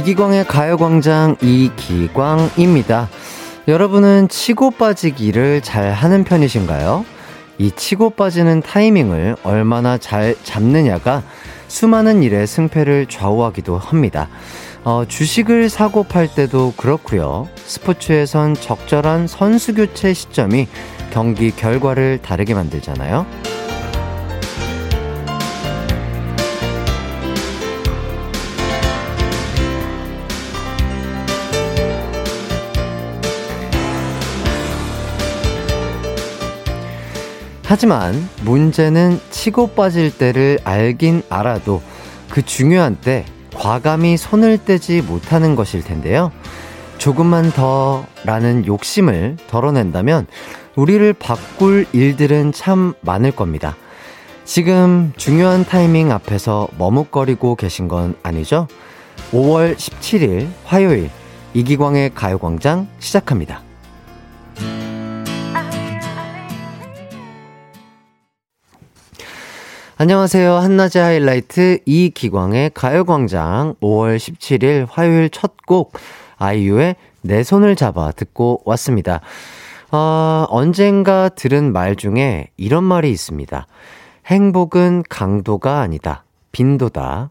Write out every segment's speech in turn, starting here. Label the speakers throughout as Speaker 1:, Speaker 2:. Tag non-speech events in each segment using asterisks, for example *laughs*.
Speaker 1: 이기광의 가요광장 이기광입니다. 여러분은 치고 빠지기를 잘 하는 편이신가요? 이 치고 빠지는 타이밍을 얼마나 잘 잡느냐가 수많은 일의 승패를 좌우하기도 합니다. 어, 주식을 사고 팔 때도 그렇고요. 스포츠에선 적절한 선수 교체 시점이 경기 결과를 다르게 만들잖아요. 하지만 문제는 치고 빠질 때를 알긴 알아도 그 중요한 때 과감히 손을 떼지 못하는 것일 텐데요. 조금만 더 라는 욕심을 덜어낸다면 우리를 바꿀 일들은 참 많을 겁니다. 지금 중요한 타이밍 앞에서 머뭇거리고 계신 건 아니죠? 5월 17일 화요일 이기광의 가요광장 시작합니다. 안녕하세요. 한낮의 하이라이트 이기광의 가요광장 5월 17일 화요일 첫 곡 아이유의 내 손을 잡아 듣고 왔습니다. 어, 언젠가 들은 말 중에 이런 말이 있습니다. 행복은 강도가 아니다. 빈도다.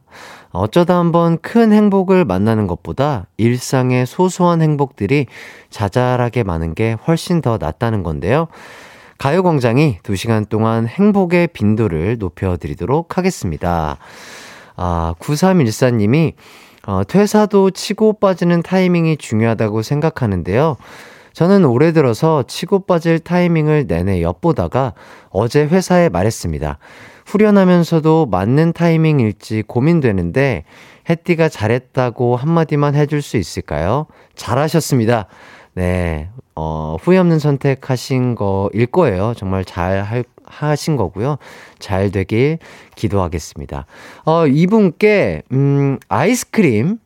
Speaker 1: 어쩌다 한번 큰 행복을 만나는 것보다 일상의 소소한 행복들이 자잘하게 많은 게 훨씬 더 낫다는 건데요. 가요광장이 2시간 동안 행복의 빈도를 높여드리도록 하겠습니다. 아, 9314님이 어, 퇴사도 치고 빠지는 타이밍이 중요하다고 생각하는데요. 저는 올해 들어서 치고 빠질 타이밍을 내내 엿보다가 어제 회사에 말했습니다. 후련하면서도 맞는 타이밍일지 고민되는데 해띠가 잘했다고 한마디만 해줄 수 있을까요? 잘하셨습니다. 네, 어, 후회 없는 선택하신 거일 거예요. 정말 잘 할, 하신 거고요. 잘 되길 기도하겠습니다. 어, 이분께, 음, 아이스크림,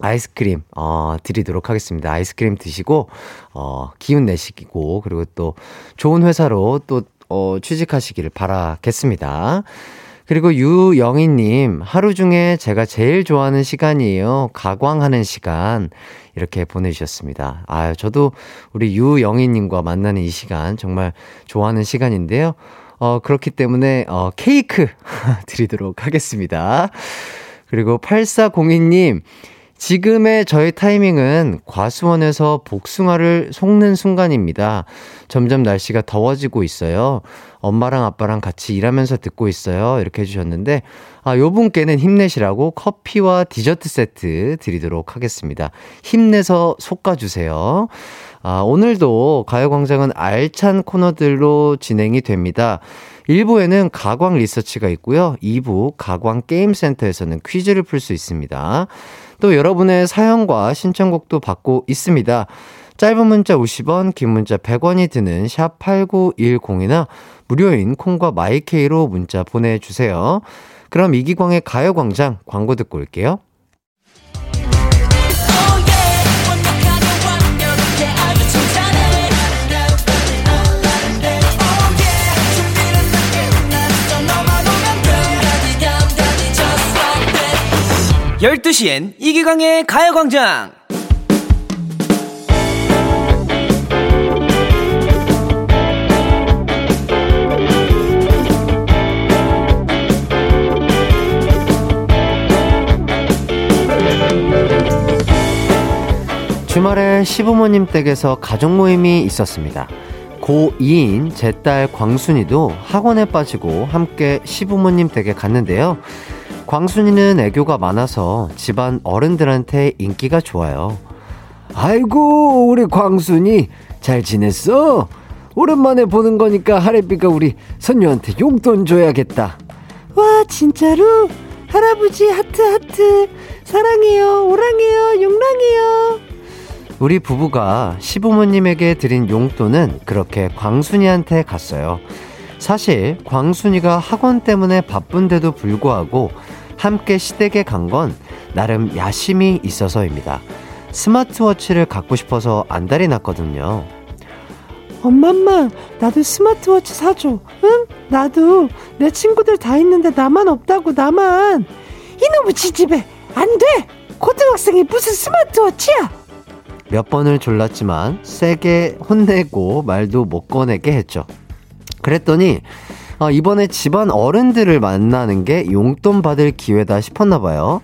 Speaker 1: 아이스크림, 어, 드리도록 하겠습니다. 아이스크림 드시고, 어, 기운 내시고, 그리고 또 좋은 회사로 또, 어, 취직하시기를 바라겠습니다. 그리고 유영희님, 하루 중에 제가 제일 좋아하는 시간이에요. 가광하는 시간. 이렇게 보내주셨습니다. 아, 저도 우리 유영희님과 만나는 이 시간 정말 좋아하는 시간인데요. 어, 그렇기 때문에, 어, 케이크 *laughs* 드리도록 하겠습니다. 그리고 8402님, 지금의 저의 타이밍은 과수원에서 복숭아를 속는 순간입니다. 점점 날씨가 더워지고 있어요. 엄마랑 아빠랑 같이 일하면서 듣고 있어요. 이렇게 해주셨는데, 아, 요 분께는 힘내시라고 커피와 디저트 세트 드리도록 하겠습니다. 힘내서 솎아주세요. 아, 오늘도 가요광장은 알찬 코너들로 진행이 됩니다. 1부에는 가광 리서치가 있고요. 2부 가광 게임센터에서는 퀴즈를 풀 수 있습니다. 또 여러분의 사연과 신청곡도 받고 있습니다. 짧은 문자 50원, 긴 문자 100원이 드는 샵 8910이나 무료인 콩과 마이케이로 문자 보내주세요. 그럼 이기광의 가요광장 광고 듣고 올게요.
Speaker 2: 12시엔 이기광의 가요광장!
Speaker 1: 주말에 시부모님 댁에서 가족 모임이 있었습니다. 고2인 제 딸 광순이도 학원에 빠지고 함께 시부모님 댁에 갔는데요. 광순이는 애교가 많아서 집안 어른들한테 인기가 좋아요. 아이고, 우리 광순이 잘 지냈어? 오랜만에 보는 거니까 하래비가 우리 선녀한테 용돈 줘야겠다.
Speaker 3: 와, 진짜로? 할아버지 하트 하트 사랑해요 오랑해요 용랑해요
Speaker 1: 우리 부부가 시부모님에게 드린 용돈은 그렇게 광순이한테 갔어요. 사실 광순이가 학원 때문에 바쁜데도 불구하고 함께 시댁에 간 건 나름 야심이 있어서입니다. 스마트워치를 갖고 싶어서 안달이 났거든요.
Speaker 3: 엄마, 엄마, 나도 스마트워치 사줘. 응? 나도 내 친구들 다 있는데 나만 없다고, 나만. 이놈의 지집애! 안 돼! 고등학생이 무슨 스마트워치야?
Speaker 1: 몇 번을 졸랐지만 세게 혼내고 말도 못 꺼내게 했죠. 그랬더니 아, 이번에 집안 어른들을 만나는 게 용돈 받을 기회다 싶었나 봐요.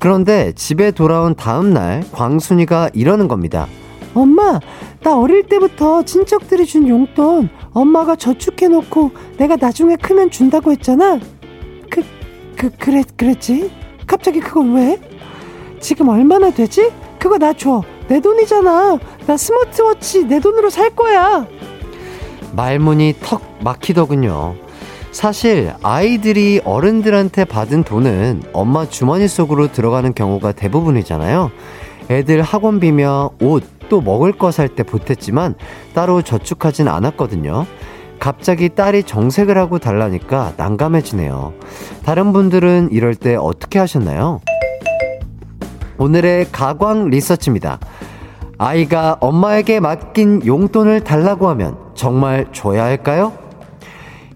Speaker 1: 그런데 집에 돌아온 다음 날 광순이가 이러는 겁니다.
Speaker 3: 엄마, 나 어릴 때부터 친척들이 준 용돈 엄마가 저축해놓고 내가 나중에 크면 준다고 했잖아. 그, 그, 그랬, 그랬지? 갑자기 그걸 왜? 지금 얼마나 되지? 그거 나 줘. 내 돈이잖아. 나 스마트워치 내 돈으로 살 거야.
Speaker 1: 말문이 턱 막히더군요. 사실 아이들이 어른들한테 받은 돈은 엄마 주머니 속으로 들어가는 경우가 대부분이잖아요. 애들 학원비며 옷, 또 먹을 거 살 때 보탰지만 따로 저축하진 않았거든요. 갑자기 딸이 정색을 하고 달라니까 난감해지네요. 다른 분들은 이럴 때 어떻게 하셨나요? 오늘의 가광 리서치입니다. 아이가 엄마에게 맡긴 용돈을 달라고 하면 정말 줘야 할까요?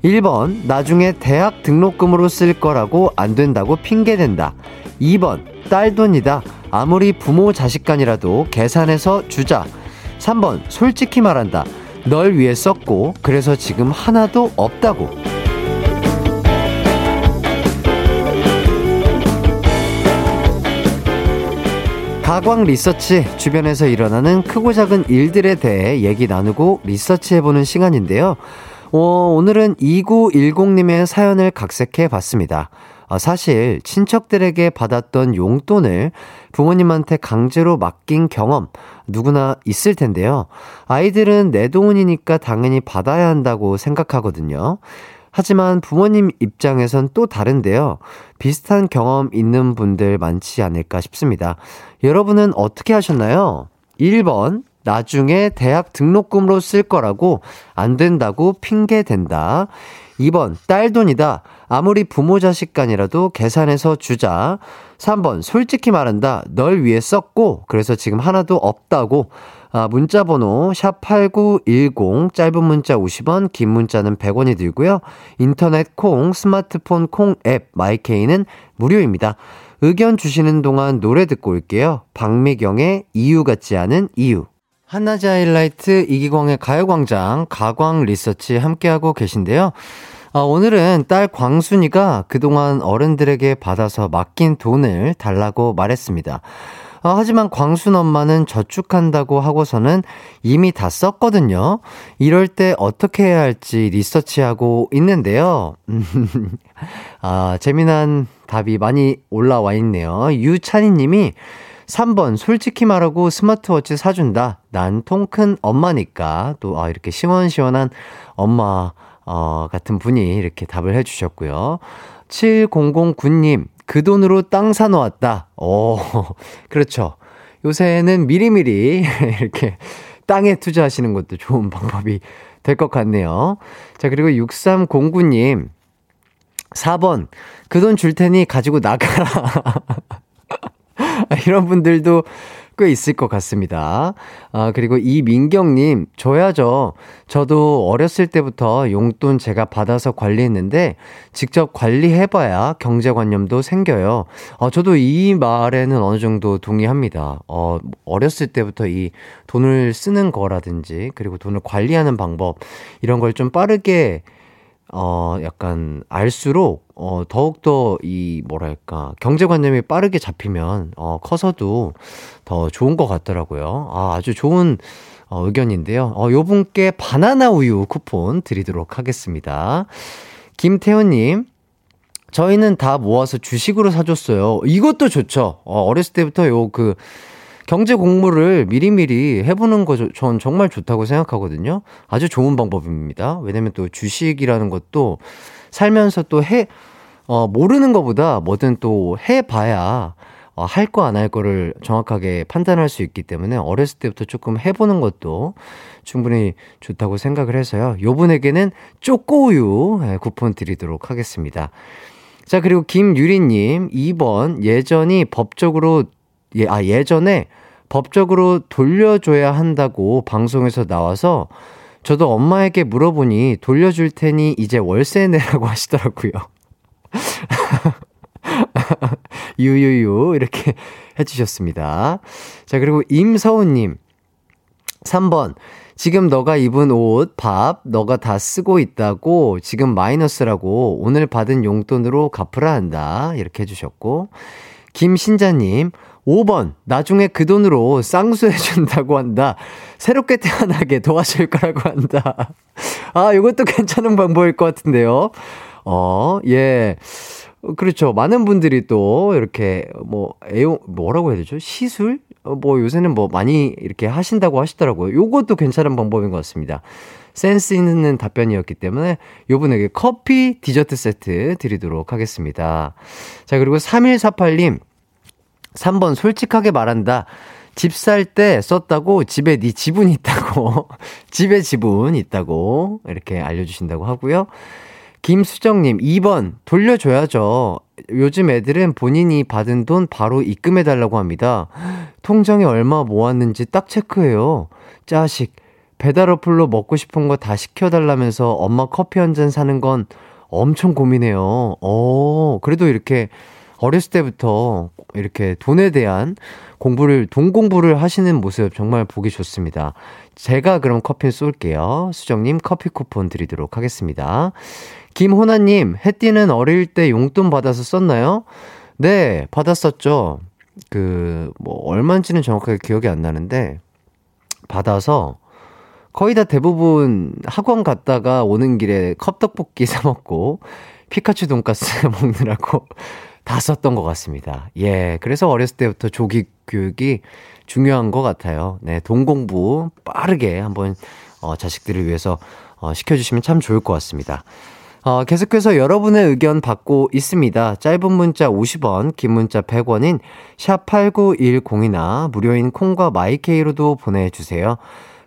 Speaker 1: 1번, 나중에 대학 등록금으로 쓸 거라고 안 된다고 핑계댄다. 2번, 딸 돈이다. 아무리 부모 자식 간이라도 계산해서 주자. 3번, 솔직히 말한다. 널 위해 썼고, 그래서 지금 하나도 없다고. 가광 리서치 주변에서 일어나는 크고 작은 일들에 대해 얘기 나누고 리서치해보는 시간인데요. 어, 오늘은 2910님의 사연을 각색해 봤습니다. 어, 사실 친척들에게 받았던 용돈을 부모님한테 강제로 맡긴 경험 누구나 있을 텐데요. 아이들은 내 돈이니까 당연히 받아야 한다고 생각하거든요. 하지만 부모님 입장에선 또 다른데요. 비슷한 경험 있는 분들 많지 않을까 싶습니다. 여러분은 어떻게 하셨나요? 1번, 나중에 대학 등록금으로 쓸 거라고 안 된다고 핑계 댄다. 2번, 딸 돈이다. 아무리 부모 자식 간이라도 계산해서 주자. 3번, 솔직히 말한다. 널 위해 썼고, 그래서 지금 하나도 없다고. 아, 문자 번호 샵8910 짧은 문자 50원 긴 문자는 100원이 들고요. 인터넷 콩 스마트폰 콩 앱 마이케이는 무료입니다. 의견 주시는 동안 노래 듣고 올게요. 박미경의 이유 같지 않은 이유. 한낮의 하이라이트 이기광의 가요광장 가광 리서치 함께하고 계신데요. 아, 오늘은 딸 광순이가 그동안 어른들에게 받아서 맡긴 돈을 달라고 말했습니다. 아, 하지만 광순 엄마는 저축한다고 하고서는 이미 다 썼거든요. 이럴 때 어떻게 해야 할지 리서치하고 있는데요. *laughs* 아, 재미난 답이 많이 올라와 있네요. 유찬희 님이 3번, 솔직히 말하고 스마트워치 사준다. 난 통 큰 엄마니까. 또, 아, 이렇게 시원시원한 엄마, 어, 같은 분이 이렇게 답을 해주셨고요. 7009님, 그 돈으로 땅 사놓았다. 오, *laughs* 그렇죠. 요새는 미리미리 *laughs* 이렇게 땅에 투자하시는 것도 좋은 방법이 될 것 같네요. 자, 그리고 6309님, 4번, 그 돈 줄 테니 가지고 나가라. *laughs* *laughs* 이런 분들도 꽤 있을 것 같습니다. 아, 그리고 이민경님, 줘야죠. 저도 어렸을 때부터 용돈 제가 받아서 관리했는데, 직접 관리해봐야 경제관념도 생겨요. 어, 저도 이 말에는 어느 정도 동의합니다. 어, 어렸을 때부터 이 돈을 쓰는 거라든지, 그리고 돈을 관리하는 방법, 이런 걸 좀 빠르게 어, 약간 알수록, 어, 더욱더 이, 뭐랄까, 경제관념이 빠르게 잡히면, 어, 커서도 더 좋은 것 같더라고요. 아, 아주 좋은, 어, 의견인데요. 어, 요 분께 바나나 우유 쿠폰 드리도록 하겠습니다. 김태훈님, 저희는 다 모아서 주식으로 사줬어요. 이것도 좋죠. 어, 어렸을 때부터 요 그, 경제 공부를 미리미리 해보는 거 전 정말 좋다고 생각하거든요. 아주 좋은 방법입니다. 왜냐면 또 주식이라는 것도 살면서 또 해, 어, 모르는 것보다 뭐든 또 해봐야 어, 할거 안 할 거를 정확하게 판단할 수 있기 때문에 어렸을 때부터 조금 해보는 것도 충분히 좋다고 생각을 해서요. 요 분에게는 쪼꼬우유 예, 쿠폰 드리도록 하겠습니다. 자, 그리고 김유리님, 2번, 예전이 법적으로, 예, 아, 예전에 법적으로 돌려줘야 한다고 방송에서 나와서 저도 엄마에게 물어보니 돌려줄 테니 이제 월세 내라고 *laughs* 하시더라고요. *laughs* 유유유. 이렇게 해주셨습니다. 자, 그리고 임서우님. 3번. 지금 너가 입은 옷, 밥, 너가 다 쓰고 있다고 지금 마이너스라고 오늘 받은 용돈으로 갚으라 한다. 이렇게 해주셨고. 김신자님, 5번, 나중에 그 돈으로 쌍수해준다고 한다. 새롭게 태어나게 도와줄 거라고 한다. 아, 이것도 괜찮은 방법일 것 같은데요. 어, 예. 그렇죠. 많은 분들이 또 이렇게 뭐 애용 뭐라고 해야 되죠? 시술? 어, 뭐 요새는 뭐 많이 이렇게 하신다고 하시더라고요. 요것도 괜찮은 방법인 것 같습니다. 센스 있는 답변이었기 때문에 요 분에게 커피 디저트 세트 드리도록 하겠습니다. 자, 그리고 3148님 3번 솔직하게 말한다. 집 살 때 썼다고 집에 네 지분 있다고 *laughs* 집에 지분 있다고 이렇게 알려주신다고 하고요. 김수정님, 2번, 돌려줘야죠. 요즘 애들은 본인이 받은 돈 바로 입금해달라고 합니다. 통장에 얼마 모았는지 딱 체크해요. 짜식, 배달 어플로 먹고 싶은 거 다 시켜달라면서 엄마 커피 한 잔 사는 건 엄청 고민해요. 어, 그래도 이렇게 어렸을 때부터 이렇게 돈에 대한 공부를, 돈 공부를 하시는 모습 정말 보기 좋습니다. 제가 그럼 커피 쏠게요. 수정님 커피 쿠폰 드리도록 하겠습니다. 김호나님, 햇띠는 어릴 때 용돈 받아서 썼나요? 네, 받았었죠. 그, 뭐, 얼마인지는 정확하게 기억이 안 나는데, 받아서 거의 다 대부분 학원 갔다가 오는 길에 컵떡볶이 *laughs* 사먹고, 피카츄 돈가스 *laughs* 먹느라고 다 썼던 것 같습니다. 예, 그래서 어렸을 때부터 조기 교육이 중요한 것 같아요. 네, 돈 공부 빠르게 한번, 어, 자식들을 위해서, 어, 시켜주시면 참 좋을 것 같습니다. 어, 계속해서 여러분의 의견 받고 있습니다. 짧은 문자 50원, 긴 문자 100원인 샵8910이나 무료인 콩과 마이케이로도 보내주세요.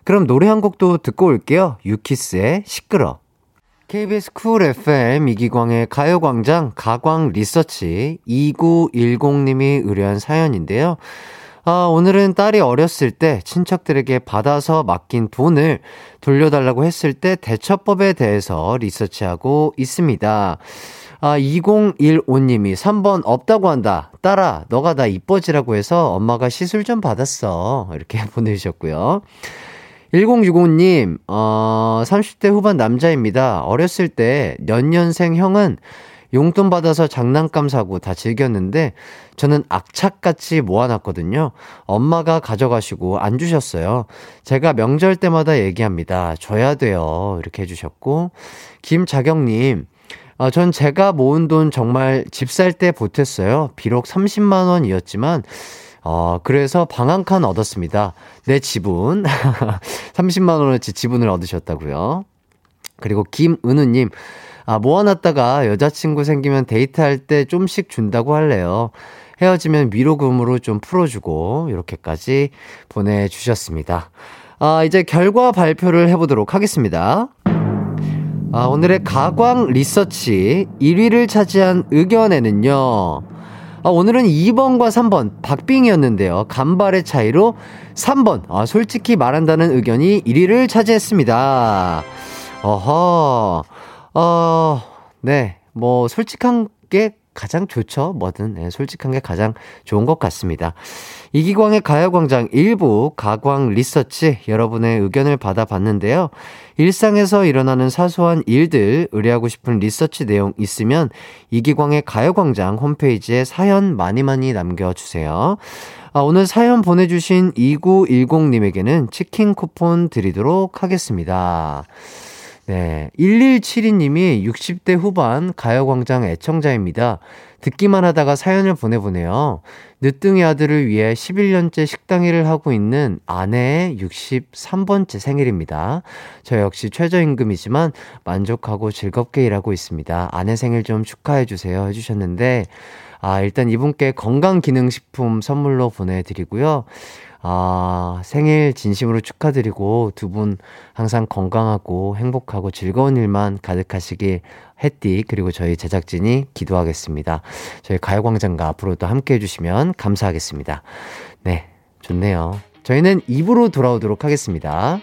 Speaker 1: 그럼 노래 한 곡도 듣고 올게요. 유키스의 시끄러. KBS 쿨 FM 이기광의 가요광장 가광 리서치 2910님이 의뢰한 사연인데요. 아, 오늘은 딸이 어렸을 때 친척들에게 받아서 맡긴 돈을 돌려달라고 했을 때 대처법에 대해서 리서치하고 있습니다. 아, 2015님이 3번 없다고 한다. 딸아, 너가 나 이뻐지라고 해서 엄마가 시술 좀 받았어. 이렇게 *laughs* 보내주셨고요. 1065님, 어, 30대 후반 남자입니다. 어렸을 때 연년생 형은 용돈 받아서 장난감 사고 다 즐겼는데 저는 악착같이 모아놨거든요. 엄마가 가져가시고 안 주셨어요. 제가 명절 때마다 얘기합니다. 줘야 돼요. 이렇게 해주셨고 김자경님 어, 전 제가 모은 돈 정말 집 살 때 보탰어요. 비록 30만 원이었지만 어, 그래서 방 한 칸 얻었습니다. 내 지분. *laughs* 30만 원어치 지분을 얻으셨다고요. 그리고 김은우님, 아, 모아놨다가 여자친구 생기면 데이트할 때 좀씩 준다고 할래요. 헤어지면 위로금으로 좀 풀어주고, 이렇게까지 보내주셨습니다. 아, 이제 결과 발표를 해보도록 하겠습니다. 아, 오늘의 가광 리서치 1위를 차지한 의견에는요. 아, 오늘은 2번과 3번 박빙이었는데요. 간발의 차이로 3번 아, 솔직히 말한다는 의견이 1위를 차지했습니다. 어허. 어, 네. 뭐, 솔직한 게 가장 좋죠. 뭐든. 네, 솔직한 게 가장 좋은 것 같습니다. 이기광의 가요광장 일부 가광 리서치 여러분의 의견을 받아봤는데요. 일상에서 일어나는 사소한 일들 의뢰하고 싶은 리서치 내용 있으면 이기광의 가요광장 홈페이지에 사연 많이 많이 남겨주세요. 아, 오늘 사연 보내주신 2910님에게는 치킨 쿠폰 드리도록 하겠습니다. 네. 1172님이 60대 후반 가요광장 애청자입니다. 듣기만 하다가 사연을 보내보네요. 늦둥이 아들을 위해 11년째 식당 일을 하고 있는 아내의 63번째 생일입니다. 저 역시 최저임금이지만 만족하고 즐겁게 일하고 있습니다. 아내 생일 좀 축하해주세요. 해주셨는데, 아, 일단 이분께 건강기능식품 선물로 보내드리고요. 아, 생일 진심으로 축하드리고 두 분 항상 건강하고 행복하고 즐거운 일만 가득하시길 햇띠 그리고 저희 제작진이 기도하겠습니다. 저희 가요광장과 앞으로도 함께 해주시면 감사하겠습니다. 네, 좋네요. 저희는 입으로 돌아오도록 하겠습니다.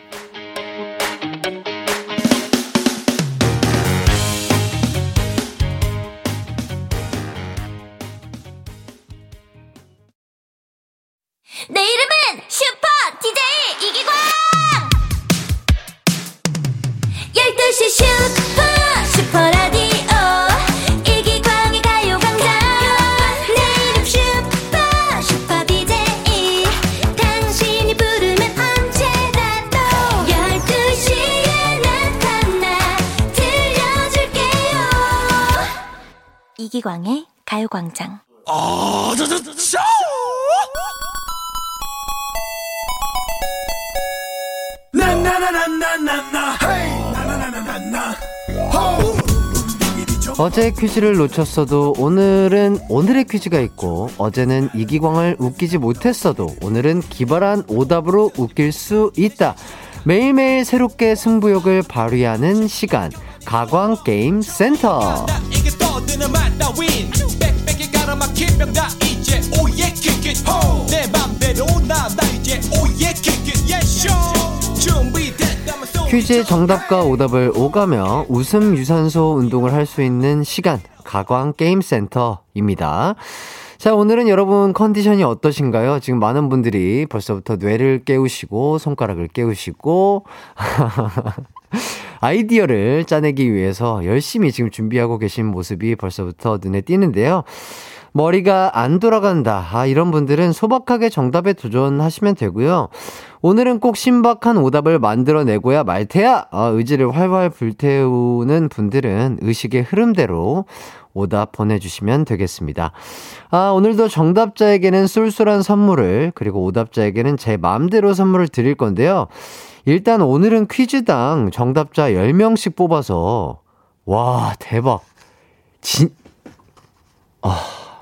Speaker 1: 퀴즈를 놓쳤어도 오늘은 오늘의 퀴즈가 있고 어제는 이기광을 웃기지 못했어도 오늘은 기발한 오답으로 웃길 수 있다. 매일매일 새롭게 승부욕을 발휘하는 시간. 가광 게임 센터. 퀴즈의 정답과 오답을 오가며 웃음 유산소 운동을 할 수 있는 시간 가광 게임 센터입니다. 자, 오늘은 여러분 컨디션이 어떠신가요? 지금 많은 분들이 벌써부터 뇌를 깨우시고 손가락을 깨우시고 *laughs* 아이디어를 짜내기 위해서 열심히 지금 준비하고 계신 모습이 벌써부터 눈에 띄는데요. 머리가 안 돌아간다. 아, 이런 분들은 소박하게 정답에 도전하시면 되고요. 오늘은 꼭 신박한 오답을 만들어내고야 말테야! 아, 의지를 활활 불태우는 분들은 의식의 흐름대로 오답 보내주시면 되겠습니다. 아, 오늘도 정답자에게는 쏠쏠한 선물을, 그리고 오답자에게는 제 마음대로 선물을 드릴 건데요. 일단 오늘은 퀴즈당 정답자 10명씩 뽑아서, 와, 대박. 진, 아,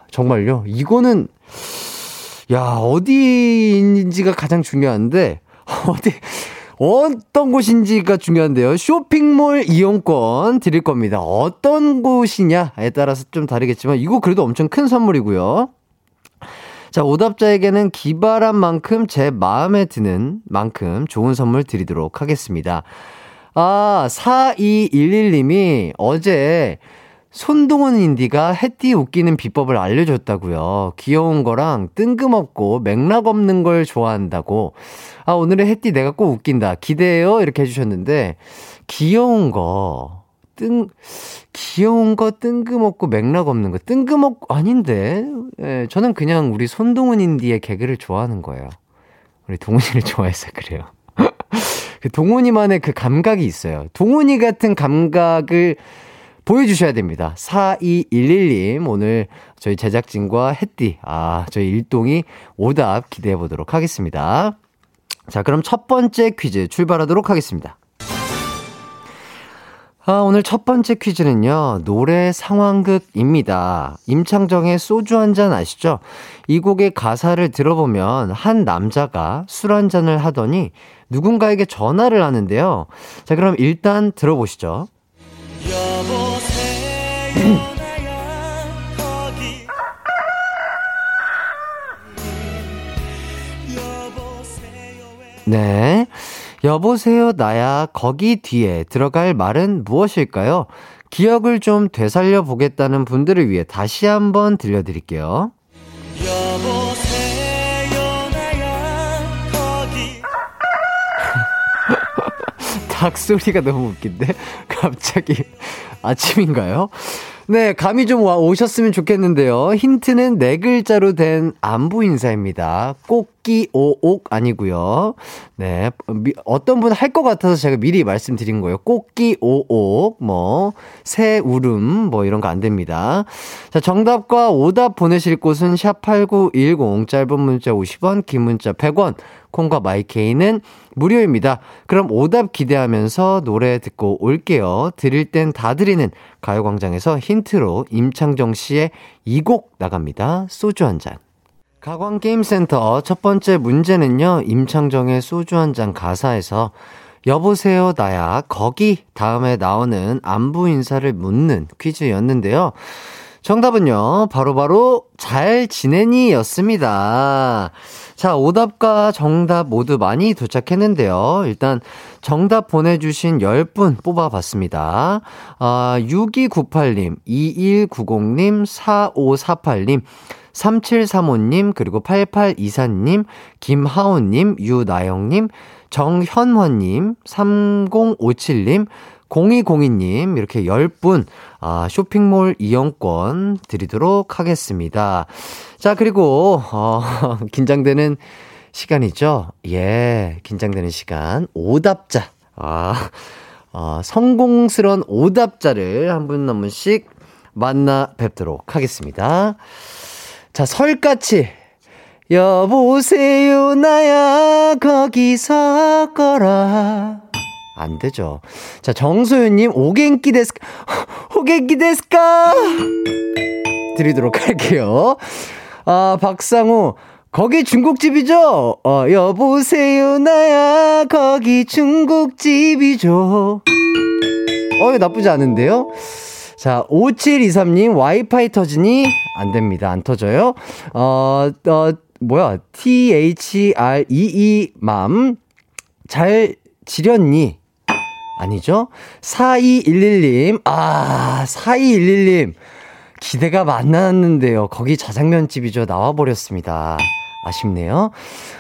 Speaker 1: 정말요? 이거는, 야, 어디인지가 가장 중요한데, *laughs* 어디, 어떤 곳인지가 중요한데요. 쇼핑몰 이용권 드릴 겁니다. 어떤 곳이냐에 따라서 좀 다르겠지만, 이거 그래도 엄청 큰 선물이고요. 자, 오답자에게는 기발한 만큼 제 마음에 드는 만큼 좋은 선물 드리도록 하겠습니다. 아, 4211님이 어제 손동훈 인디가 해띠 웃기는 비법을 알려줬다고요. 귀여운 거랑 뜬금없고 맥락 없는 걸 좋아한다고. 아, 오늘의 해띠 내가 꼭 웃긴다. 기대해요. 이렇게 해주셨는데, 귀여운 거, 뜬, 귀여운 거 뜬금없고 맥락 없는 거. 뜬금없고, 아닌데? 예, 저는 그냥 우리 손동훈 인디의 개그를 좋아하는 거예요. 우리 동훈이를 *laughs* 좋아해서 그래요. *laughs* 그 동훈이만의 그 감각이 있어요. 동훈이 같은 감각을 보여주셔야 됩니다. 4211님, 오늘 저희 제작진과 햇띠, 아, 저희 일동이 오답 기대해 보도록 하겠습니다. 자, 그럼 첫 번째 퀴즈 출발하도록 하겠습니다. 아, 오늘 첫 번째 퀴즈는요, 노래 상황극입니다. 임창정의 소주 한 잔 아시죠? 이 곡의 가사를 들어보면 한 남자가 술 한 잔을 하더니 누군가에게 전화를 하는데요. 자, 그럼 일단 들어보시죠. 네. 여보세요, 나야. 거기 뒤에 들어갈 말은 무엇일까요? 기억을 좀 되살려 보겠다는 분들을 위해 다시 한번 들려드릴게요. *laughs* 닭 소리가 너무 웃긴데? *laughs* 갑자기 아침인가요? 네, 감이 좀 와, 오셨으면 좋겠는데요. 힌트는 네 글자로 된 안부 인사입니다. 꽃기 오옥 아니고요. 네, 미, 어떤 분 할 것 같아서 제가 미리 말씀드린 거예요. 꽃기 오옥, 뭐, 새 울음, 뭐 이런 거 안 됩니다. 자, 정답과 오답 보내실 곳은 샵 8910, 짧은 문자 50원, 긴 문자 100원, 콩과 마이케이는 무료입니다. 그럼 오답 기대하면서 노래 듣고 올게요. 드릴 땐 다 드리는 가요광장에서 힌트로 임창정 씨의 이 곡 나갑니다. 소주 한 잔. 가광게임센터 첫 번째 문제는요, 임창정의 소주 한 잔 가사에서 여보세요, 나야, 거기 다음에 나오는 안부 인사를 묻는 퀴즈였는데요. 정답은요, 바로바로 바로 잘 지내니 였습니다. 자, 오답과 정답 모두 많이 도착했는데요. 일단 정답 보내주신 10분 뽑아봤습니다. 아, 6298님, 2190님, 4548님, 3735님, 그리고 8824님, 김하온님, 유나영님, 정현원님, 3057님, 0202님, 이렇게 10분, 아, 쇼핑몰 이용권 드리도록 하겠습니다. 자, 그리고, 어, *laughs* 긴장되는 시간이죠? 예, 긴장되는 시간. 오답자. 아, 어, 성공스러운 오답자를 한 분 한 분씩 만나 뵙도록 하겠습니다. 자, 설까치. 여보세요, 나야, 거기서 거라. 안 되죠. 자, 정소연님, 오겐키 데스까? 오겐키 데스까? 드리도록 할게요. 아, 박상우, 거기 중국집이죠? 어, 여보세요, 나야, 거기 중국집이죠. 어, 이거 나쁘지 않은데요? 자, 5723님, 와이파이 터지니? 안 됩니다. 안 터져요. 어, 어, 뭐야, T-H-R-E-E, 맘. 잘 지렸니? 아니죠? 4211님, 아, 4211님. 기대가 많았는데요. 거기 자장면집이죠. 나와버렸습니다. 아쉽네요.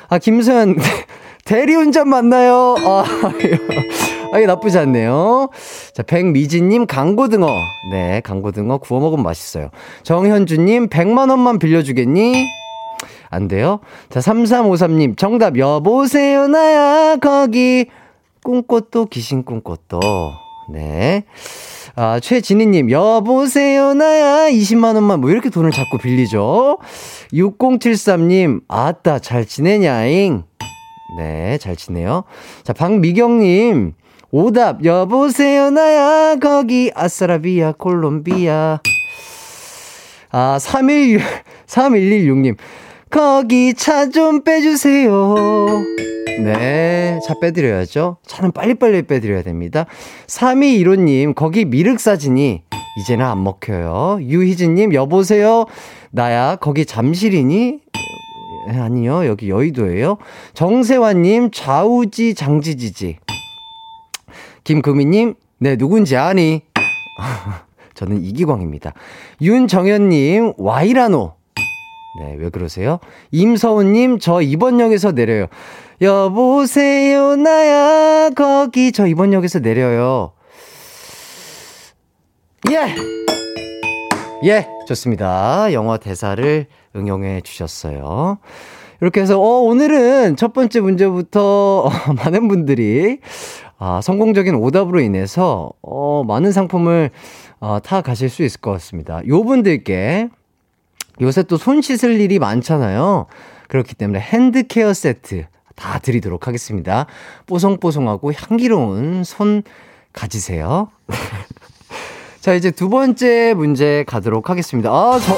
Speaker 1: 아, 김소연, *laughs* 대리운전 맞나요? 아, *laughs* 아, 이게 나쁘지 않네요. 자, 백미진님, 강고등어. 네, 강고등어 구워 먹으면 맛있어요. 정현주님, 100만원만 빌려주겠니? 안 돼요. 자, 3353님, 정답, 여보세요, 나야, 거기. 꿈꽃도, 귀신 꿈꽃도. 네. 아, 최진희님, 여보세요, 나야, 20만원만, 뭐, 이렇게 돈을 자꾸 빌리죠. 6073님, 아따, 잘 지내냐잉. 네, 잘 지내요. 자, 박미경님, 오답, 여보세요, 나야, 거기, 아싸라비아, 콜롬비아. 아, 311, 3116님, 거기 차 좀 빼주세요. 네, 차 빼드려야죠. 차는 빨리빨리 빼드려야 됩니다. 3215님, 거기 미륵 사진이 이제는 안 먹혀요. 유희진님, 여보세요. 나야, 거기 잠실이니? 아니요, 여기 여의도예요. 정세환님, 좌우지 장지지지. 김금희님, 네, 누군지 아니? *laughs* 저는 이기광입니다. 윤정현님, 와이라노. 네, 왜 그러세요? 임서훈님, 저 이번 역에서 내려요. 여보세요, 나야, 거기. 저 이번 역에서 내려요. 예! 예, 좋습니다. 영어 대사를 응용해 주셨어요. 이렇게 해서, 어, 오늘은 첫 번째 문제부터 어, *laughs* 많은 분들이, 아, 성공적인 오답으로 인해서, 어, 많은 상품을, 어, 타 가실 수 있을 것 같습니다. 요 분들께, 요새 또 손 씻을 일이 많잖아요. 그렇기 때문에 핸드케어 세트 다 드리도록 하겠습니다. 뽀송뽀송하고 향기로운 손 가지세요. *laughs* 자, 이제 두 번째 문제 가도록 하겠습니다. 아, 저,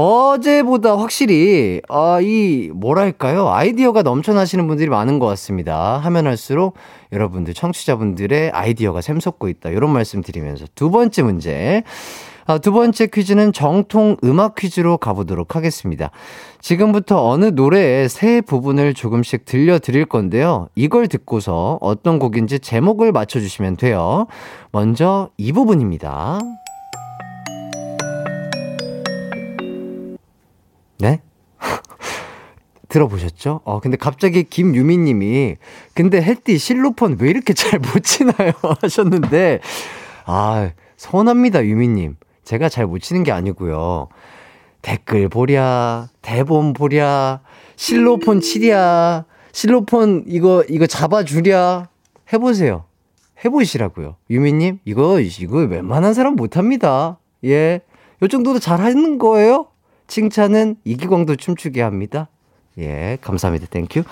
Speaker 1: 어제보다 확실히, 아, 이, 뭐랄까요. 아이디어가 넘쳐나시는 분들이 많은 것 같습니다. 하면 할수록 여러분들, 청취자분들의 아이디어가 샘솟고 있다. 이런 말씀 드리면서 두 번째 문제. 아, 두 번째 퀴즈는 정통 음악 퀴즈로 가보도록 하겠습니다. 지금부터 어느 노래의 새 부분을 조금씩 들려드릴 건데요. 이걸 듣고서 어떤 곡인지 제목을 맞춰주시면 돼요. 먼저 이 부분입니다. 네? *laughs* 들어보셨죠? 어, 근데 갑자기 김유미 님이, 근데 햇띠 실로폰 왜 이렇게 잘 못 치나요? *laughs* 하셨는데, 아, 서운합니다, 유미님. 제가 잘 못 치는 게 아니고요. 댓글 보랴, 대본 보랴, 실로폰 치랴, 실로폰 이거, 이거 잡아 주랴. 해 보세요. 해 보시라고요. 유미 님, 이거, 이거 웬만한 사람 못 합니다. 예. 요 정도도 잘 하는 거예요? 칭찬은 이기광도 춤추게 합니다. 예, 감사합니다. Thank you.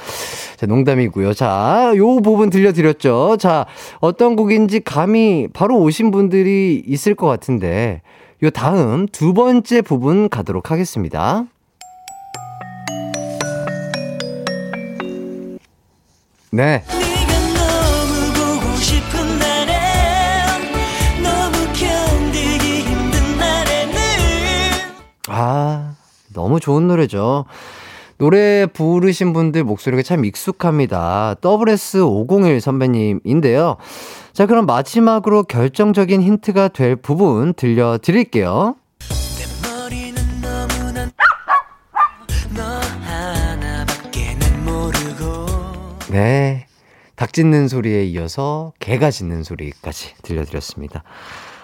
Speaker 1: 자, 농담이고요. 자, 요 부분 들려드렸죠. 자, 어떤 곡인지 감이 바로 오신 분들이 있을 것 같은데, 요 다음 두 번째 부분 가도록 하겠습니다. 네. 아, 너무 좋은 노래죠. 노래 부르신 분들 목소리가 참 익숙합니다. WS501 선배님인데요. 자, 그럼 마지막으로 결정적인 힌트가 될 부분 들려드릴게요. 네. 닭 짖는 소리에 이어서 개가 짖는 소리까지 들려드렸습니다.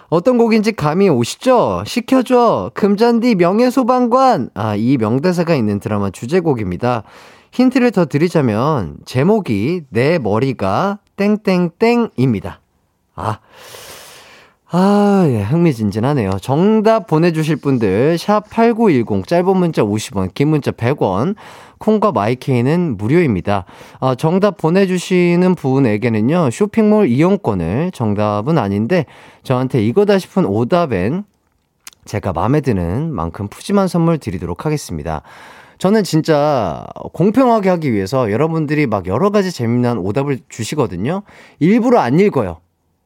Speaker 1: 어떤 곡인지 감이 오시죠? 시켜줘! 금잔디 명예소방관! 아, 이 명대사가 있는 드라마 주제곡입니다. 힌트를 더 드리자면, 제목이 내 머리가 땡땡땡입니다. 아, 아, 예, 흥미진진하네요. 정답 보내주실 분들, 샵8910, 짧은 문자 50원, 긴 문자 100원, 콩과 마이케이는 무료입니다. 아, 정답 보내주시는 분에게는요, 쇼핑몰 이용권을 정답은 아닌데, 저한테 이거다 싶은 오답엔 제가 마음에 드는 만큼 푸짐한 선물 드리도록 하겠습니다. 저는 진짜 공평하게 하기 위해서 여러분들이 막 여러 가지 재미난 오답을 주시거든요. 일부러 안 읽어요.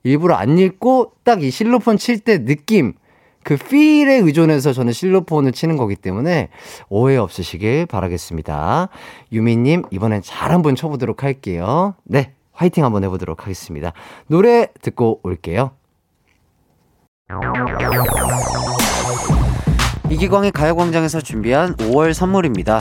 Speaker 1: 일부러 안 읽고 딱 이 실로폰 칠 때 느낌, 그 필에 의존해서 저는 실로폰을 치는 거기 때문에 오해 없으시길 바라겠습니다. 유미님, 이번엔 잘 한번 쳐보도록 할게요. 네, 화이팅 한번 해보도록 하겠습니다. 노래 듣고 올게요. 이기광의 가요광장에서 준비한 5월 선물입니다.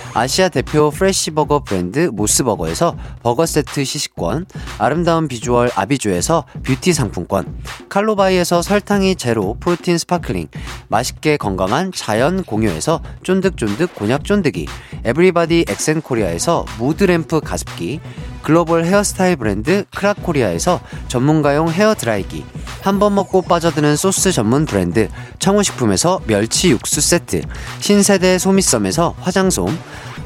Speaker 1: 아시아 대표 프레시버거 브랜드 모스버거에서 버거 세트 시식권, 아름다운 비주얼 아비주에서 뷰티 상품권, 칼로바이에서 설탕이 제로 프로틴 스파클링, 맛있게 건강한 자연 공유에서 쫀득쫀득 곤약 쫀득이, 에브리바디 엑센코리아에서 무드램프 가습기, 글로벌 헤어스타일 브랜드 크라코리아에서 전문가용 헤어 드라이기, 한 번 먹고 빠져드는 소스 전문 브랜드 청우식품에서 멸치 육수 세트, 신세대 소미썸에서 화장솜,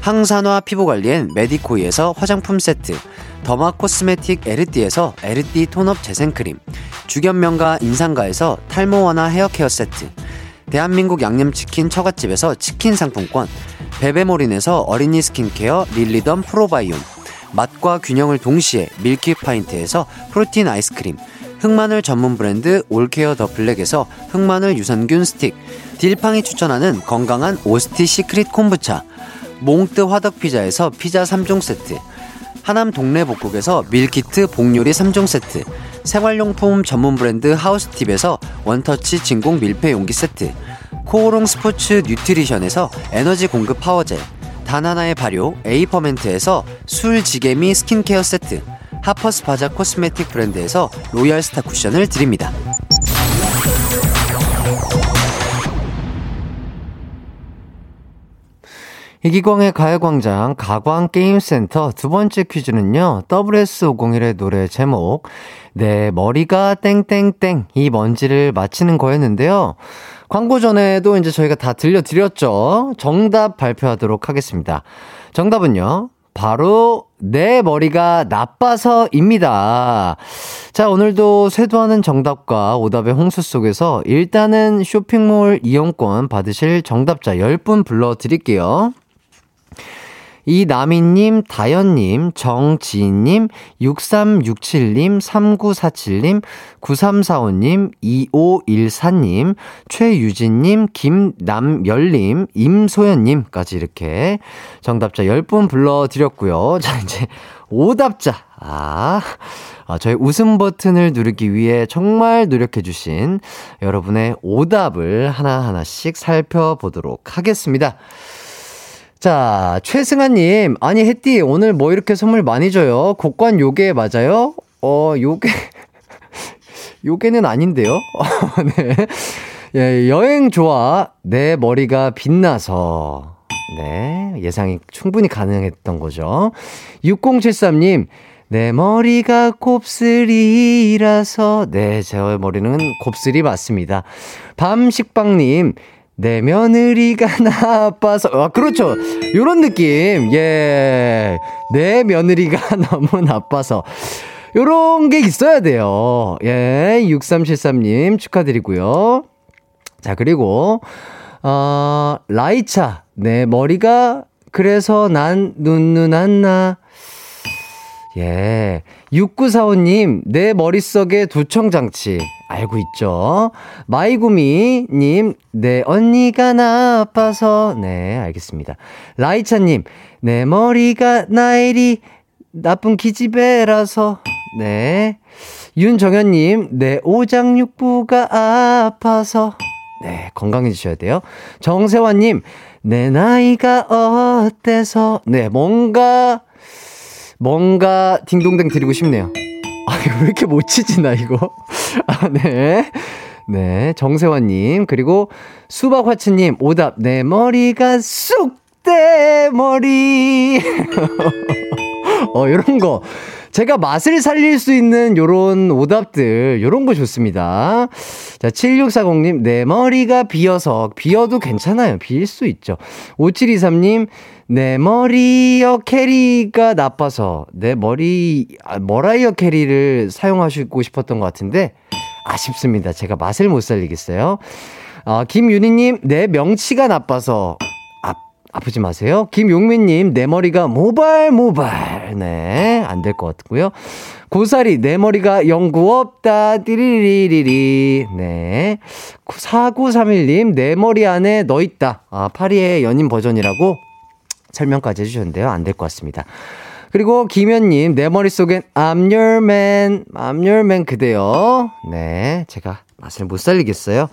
Speaker 1: 항산화 피부관리엔 메디코이에서 화장품 세트, 더마 코스메틱 에르띠에서 에르띠 톤업 재생크림, 주견명가 인상가에서 탈모 완화 헤어케어 세트, 대한민국 양념치킨 처갓집에서 치킨 상품권, 베베모린에서 어린이 스킨케어 릴리덤 프로바이온, 맛과 균형을 동시에 밀키파인트에서 프로틴 아이스크림, 흑마늘 전문 브랜드 올케어 더 블랙에서 흑마늘 유산균 스틱, 딜팡이 추천하는 건강한 오스티 시크릿 콤부차, 몽뜨 화덕 피자에서 피자 3종 세트, 하남 동네 복국에서 밀키트 복요리 3종 세트, 생활용품 전문 브랜드 하우스팁에서 원터치 진공 밀폐 용기 세트, 코오롱 스포츠 뉴트리션에서 에너지 공급 파워젤, 다나나의 발효 에이퍼멘트에서 술 지게미 스킨케어 세트, 하퍼스 바자 코스메틱 브랜드에서 로얄 스타 쿠션을 드립니다. 이기광의 가요광장 가광게임센터 두 번째 퀴즈는요, WS501의 노래 제목, 내 머리가 땡땡땡, 이 먼지를 맞히는 거였는데요. 광고 전에도 이제 저희가 다 들려드렸죠. 정답 발표하도록 하겠습니다. 정답은요, 바로 내 머리가 나빠서입니다. 자, 오늘도 쇄도하는 정답과 오답의 홍수 속에서 일단은 쇼핑몰 이용권 받으실 정답자 10분 불러드릴게요. 이나미님, 다현님, 정지인님, 6367님, 3947님, 9345님, 2514님, 최유진님, 김남열님, 임소연님까지 이렇게 정답자 10분 불러드렸고요. *laughs* 자, 이제 오답자. 아, 아, 저희 웃음 버튼을 누르기 위해 정말 노력해주신 여러분의 오답을 하나하나씩 살펴보도록 하겠습니다. 자, 최승아님, 아니, 혜띠, 오늘 뭐 이렇게 선물 많이 줘요? 곡관 요게 맞아요? 어, 요게, *laughs* 요게는 아닌데요? *laughs* 네. 예, 여행 좋아. 내 머리가 빛나서. 네, 예상이 충분히 가능했던 거죠. 6073님, 내 머리가 곱슬이라서. 네, 제 머리는 곱슬이 맞습니다. 밤식빵님, 내 며느리가 *laughs* 나빠서. 아 그렇죠. 요런 느낌. 예. 내 며느리가 *laughs* 너무 나빠서. 요런 게 있어야 돼요. 예. 6373님 축하드리고요. 자 그리고 어 라이차. 내 머리가 그래서 난 눈눈 안나 예 6945님 내 머릿속에 두청장치 알고 있죠? 마이구미님, 내 언니가 나빠서. 네, 알겠습니다. 라이차님, 내 머리가 나일이 나쁜 기집애라서. 네. 윤정현님, 내 오장육부가 아파서. 네, 건강해지셔야 돼요. 정세환님, 내 나이가 어때서. 네, 뭔가, 뭔가 딩동댕 드리고 싶네요. 아, 왜 이렇게 못 치지, 나 이거? *laughs* 아, 네. 네, 정세환님. 그리고 수박화츠님, 오답. 내 머리가 쑥대 머리. *laughs* 어, 요런 거. 제가 맛을 살릴 수 있는 요런 오답들, 요런 거 좋습니다. 자, 7640님, 내 머리가 비어서, 비어도 괜찮아요. 비일 수 있죠. 5723님, 내 머리어 캐리가 나빠서, 내 머리, 아, 머라이어 캐리를 사용하시고 싶었던 것 같은데, 아쉽습니다. 제가 맛을 못 살리겠어요. 아, 김윤희님, 내 명치가 나빠서, 아프지 마세요. 김용민님, 내 머리가 모발, 모발. 네, 안 될 것 같고요. 고사리, 내 머리가 연구 없다. 띠리리리리. 네. 4931님, 내 머리 안에 너 있다. 아, 파리의 연인 버전이라고 설명까지 해주셨는데요. 안 될 것 같습니다. 그리고 김현님, 내 머릿속엔 I'm your man, I'm your man 그대요. 네, 제가 맛을 못 살리겠어요.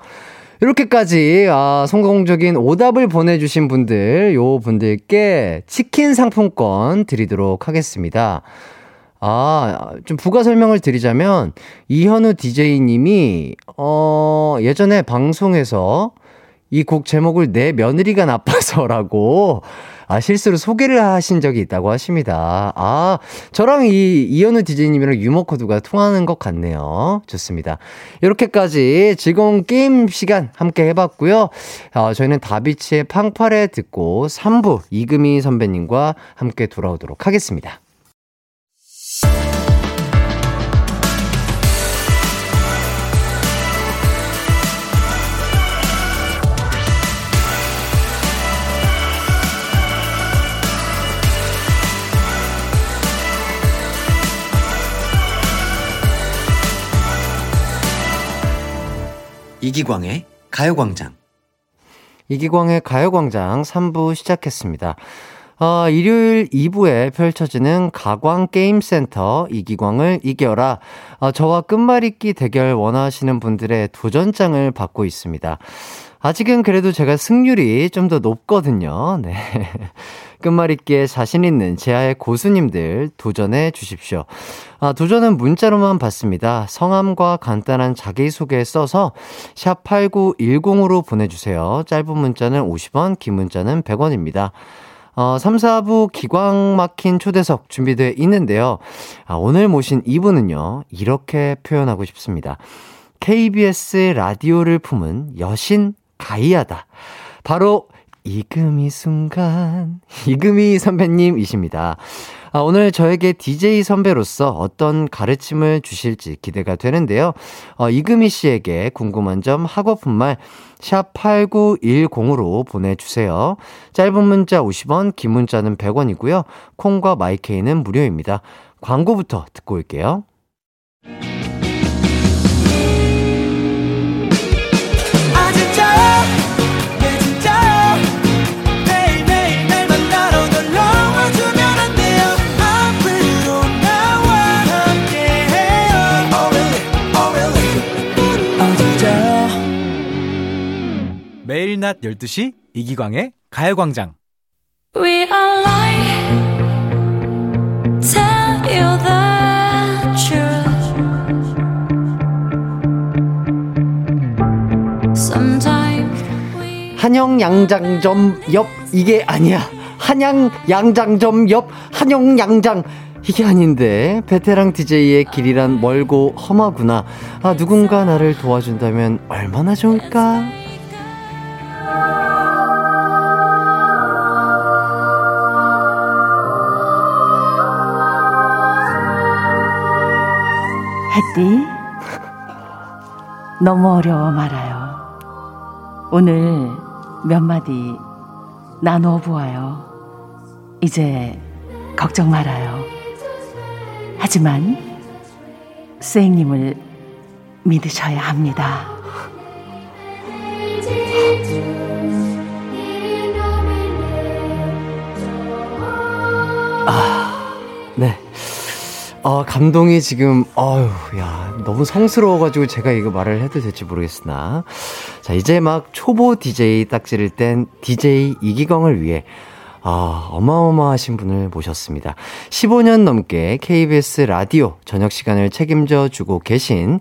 Speaker 1: 이렇게까지 아, 성공적인 오답을 보내주신 분들, 요 분들께 치킨 상품권 드리도록 하겠습니다. 아, 좀 부가 설명을 드리자면, 이현우 DJ님이, 어, 예전에 방송에서 이 곡 제목을 내 며느리가 나빠서라고 아, 실수로 소개를 하신 적이 있다고 하십니다. 아, 저랑 이 이현우 디제이님이랑 유머 코드가 통하는 것 같네요. 좋습니다. 이렇게까지 즐거운 게임 시간 함께 해봤고요. 어, 저희는 다비치의 팡파레 듣고 3부 이금희 선배님과 함께 돌아오도록 하겠습니다.
Speaker 2: 이기광의 가요광장.
Speaker 1: 이기광의 가요광장 3부 시작했습니다. 어, 일요일 2부에 펼쳐지는 가광게임센터 이기광을 이겨라. 어, 저와 끝말잇기 대결 원하시는 분들의 도전장을 받고 있습니다. 아직은 그래도 제가 승률이 좀 더 높거든요. 네. *laughs* 끝말잇기에 자신 있는 제아의 고수님들 도전해 주십시오. 아, 도전은 문자로만 받습니다. 성함과 간단한 자기소개 써서 샵 8910으로 보내주세요. 짧은 문자는 50원, 긴 문자는 100원입니다. 어, 3, 4부 기광 막힌 초대석 준비되어 있는데요. 아, 오늘 모신 이분은요, 이렇게 표현하고 싶습니다. KBS 라디오를 품은 여신 가이아다. 바로 이금희 순간, 이금희 선배님이십니다. 아, 오늘 저에게 DJ 선배로서 어떤 가르침을 주실지 기대가 되는데요. 어, 이금희 씨에게 궁금한 점 하고픈 말, 샵 8910으로 보내주세요. 짧은 문자 50원, 긴 문자는 100원이고요. 콩과 마이케이는 무료입니다. 광고부터 듣고 올게요.
Speaker 2: 낮 12시 이기광의 가요광장.
Speaker 4: We are lying. Tell you the truth. Sometimes we
Speaker 1: 한영 양장점 옆 이게 아니야. 한양 양장점 옆 한영 양장 이게 아닌데 베테랑 DJ의 길이란 멀고 험하구나. 아 누군가 나를 도와준다면 얼마나 좋을까?
Speaker 5: 햇띠 너무 어려워 말아요. 오늘 몇 마디 나누어 보아요. 이제 걱정 말아요. 하지만 선생님을 믿으셔야 합니다.
Speaker 1: 아, 감동이 지금, 아유, 야, 너무 성스러워가지고 제가 이거 말을 해도 될지 모르겠으나. 자, 이제 막 초보 DJ 딱지를 뗀 DJ 이기광을 위해, 아, 어마어마하신 분을 모셨습니다. 15년 넘게 KBS 라디오 저녁 시간을 책임져 주고 계신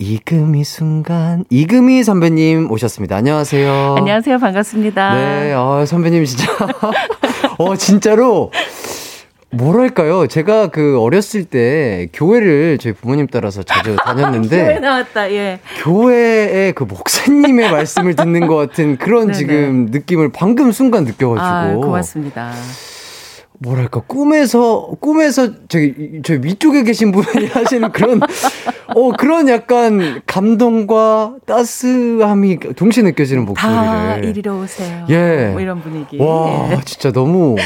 Speaker 1: 이금희 순간, 이금희 선배님 오셨습니다. 안녕하세요.
Speaker 5: 안녕하세요. 반갑습니다.
Speaker 1: 네, 아, 선배님 진짜. *laughs* 어, 진짜로. 뭐랄까요. 제가 그 어렸을 때 교회를 저희 부모님 따라서 자주 *laughs*
Speaker 5: 교회
Speaker 1: 다녔는데
Speaker 5: 나왔다. 예.
Speaker 1: 교회의 그 목사님의 *laughs* 말씀을 듣는 것 같은 그런
Speaker 5: 네네.
Speaker 1: 지금 느낌을 방금 순간 느껴가지고.
Speaker 5: 아, 고맙습니다.
Speaker 1: 뭐랄까 꿈에서 꿈에서 저기 저 위쪽에 계신 분이 *laughs* 하시는 그런 어 그런 약간 감동과 따스함이 동시에 느껴지는 목소리를
Speaker 5: 다 이리로 오세요.
Speaker 1: 예.
Speaker 5: 뭐 이런 분위기.
Speaker 1: 와
Speaker 5: 예.
Speaker 1: 진짜 너무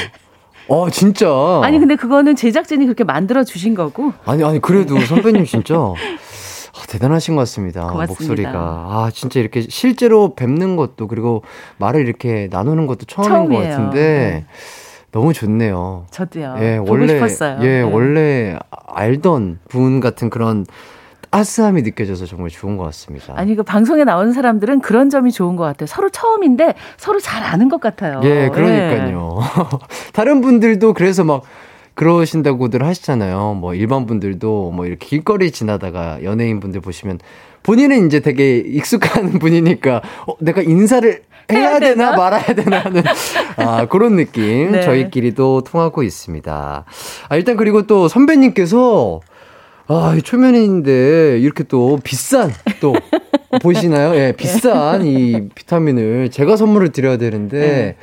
Speaker 1: 어 진짜
Speaker 5: 아니 근데 그거는 제작진이 그렇게 만들어 주신 거고
Speaker 1: 아니 아니 그래도 선배님 진짜 *laughs* 아, 대단하신 것 같습니다.
Speaker 5: 고맙습니다.
Speaker 1: 목소리가 아 진짜 이렇게 실제로 뵙는 것도 그리고 말을 이렇게 나누는 것도 처음인 것
Speaker 5: 처음이에요.
Speaker 1: 같은데
Speaker 5: 네.
Speaker 1: 너무 좋네요.
Speaker 5: 저도요.
Speaker 1: 예, 원래
Speaker 5: 싶었어요.
Speaker 1: 예,
Speaker 5: 네.
Speaker 1: 원래 알던 분 같은 그런 따스함이 느껴져서 정말 좋은 것 같습니다.
Speaker 5: 아니 그 방송에 나오는 사람들은 그런 점이 좋은 것 같아요. 서로 처음인데 서로 잘 아는 것 같아요.
Speaker 1: 예, 그러니까요. *laughs* 다른 분들도 그래서 막 그러신다고들 하시잖아요. 뭐 일반 분들도 뭐 이렇게 길거리 지나다가 연예인 분들 보시면 본인은 이제 되게 익숙한 *laughs* 분이니까 어, 내가 인사를 해야,
Speaker 5: 해야
Speaker 1: 되나?
Speaker 5: 되나?
Speaker 1: 말아야 되나 하는 *laughs* 아, 그런 느낌
Speaker 5: 네.
Speaker 1: 저희끼리도 통하고 있습니다. 아, 일단 그리고 또 선배님께서 아, 이 초면인데 이렇게 또 비싼 또 *laughs* 보이시나요? 예, 비싼 이 비타민을 제가 선물을 드려야 되는데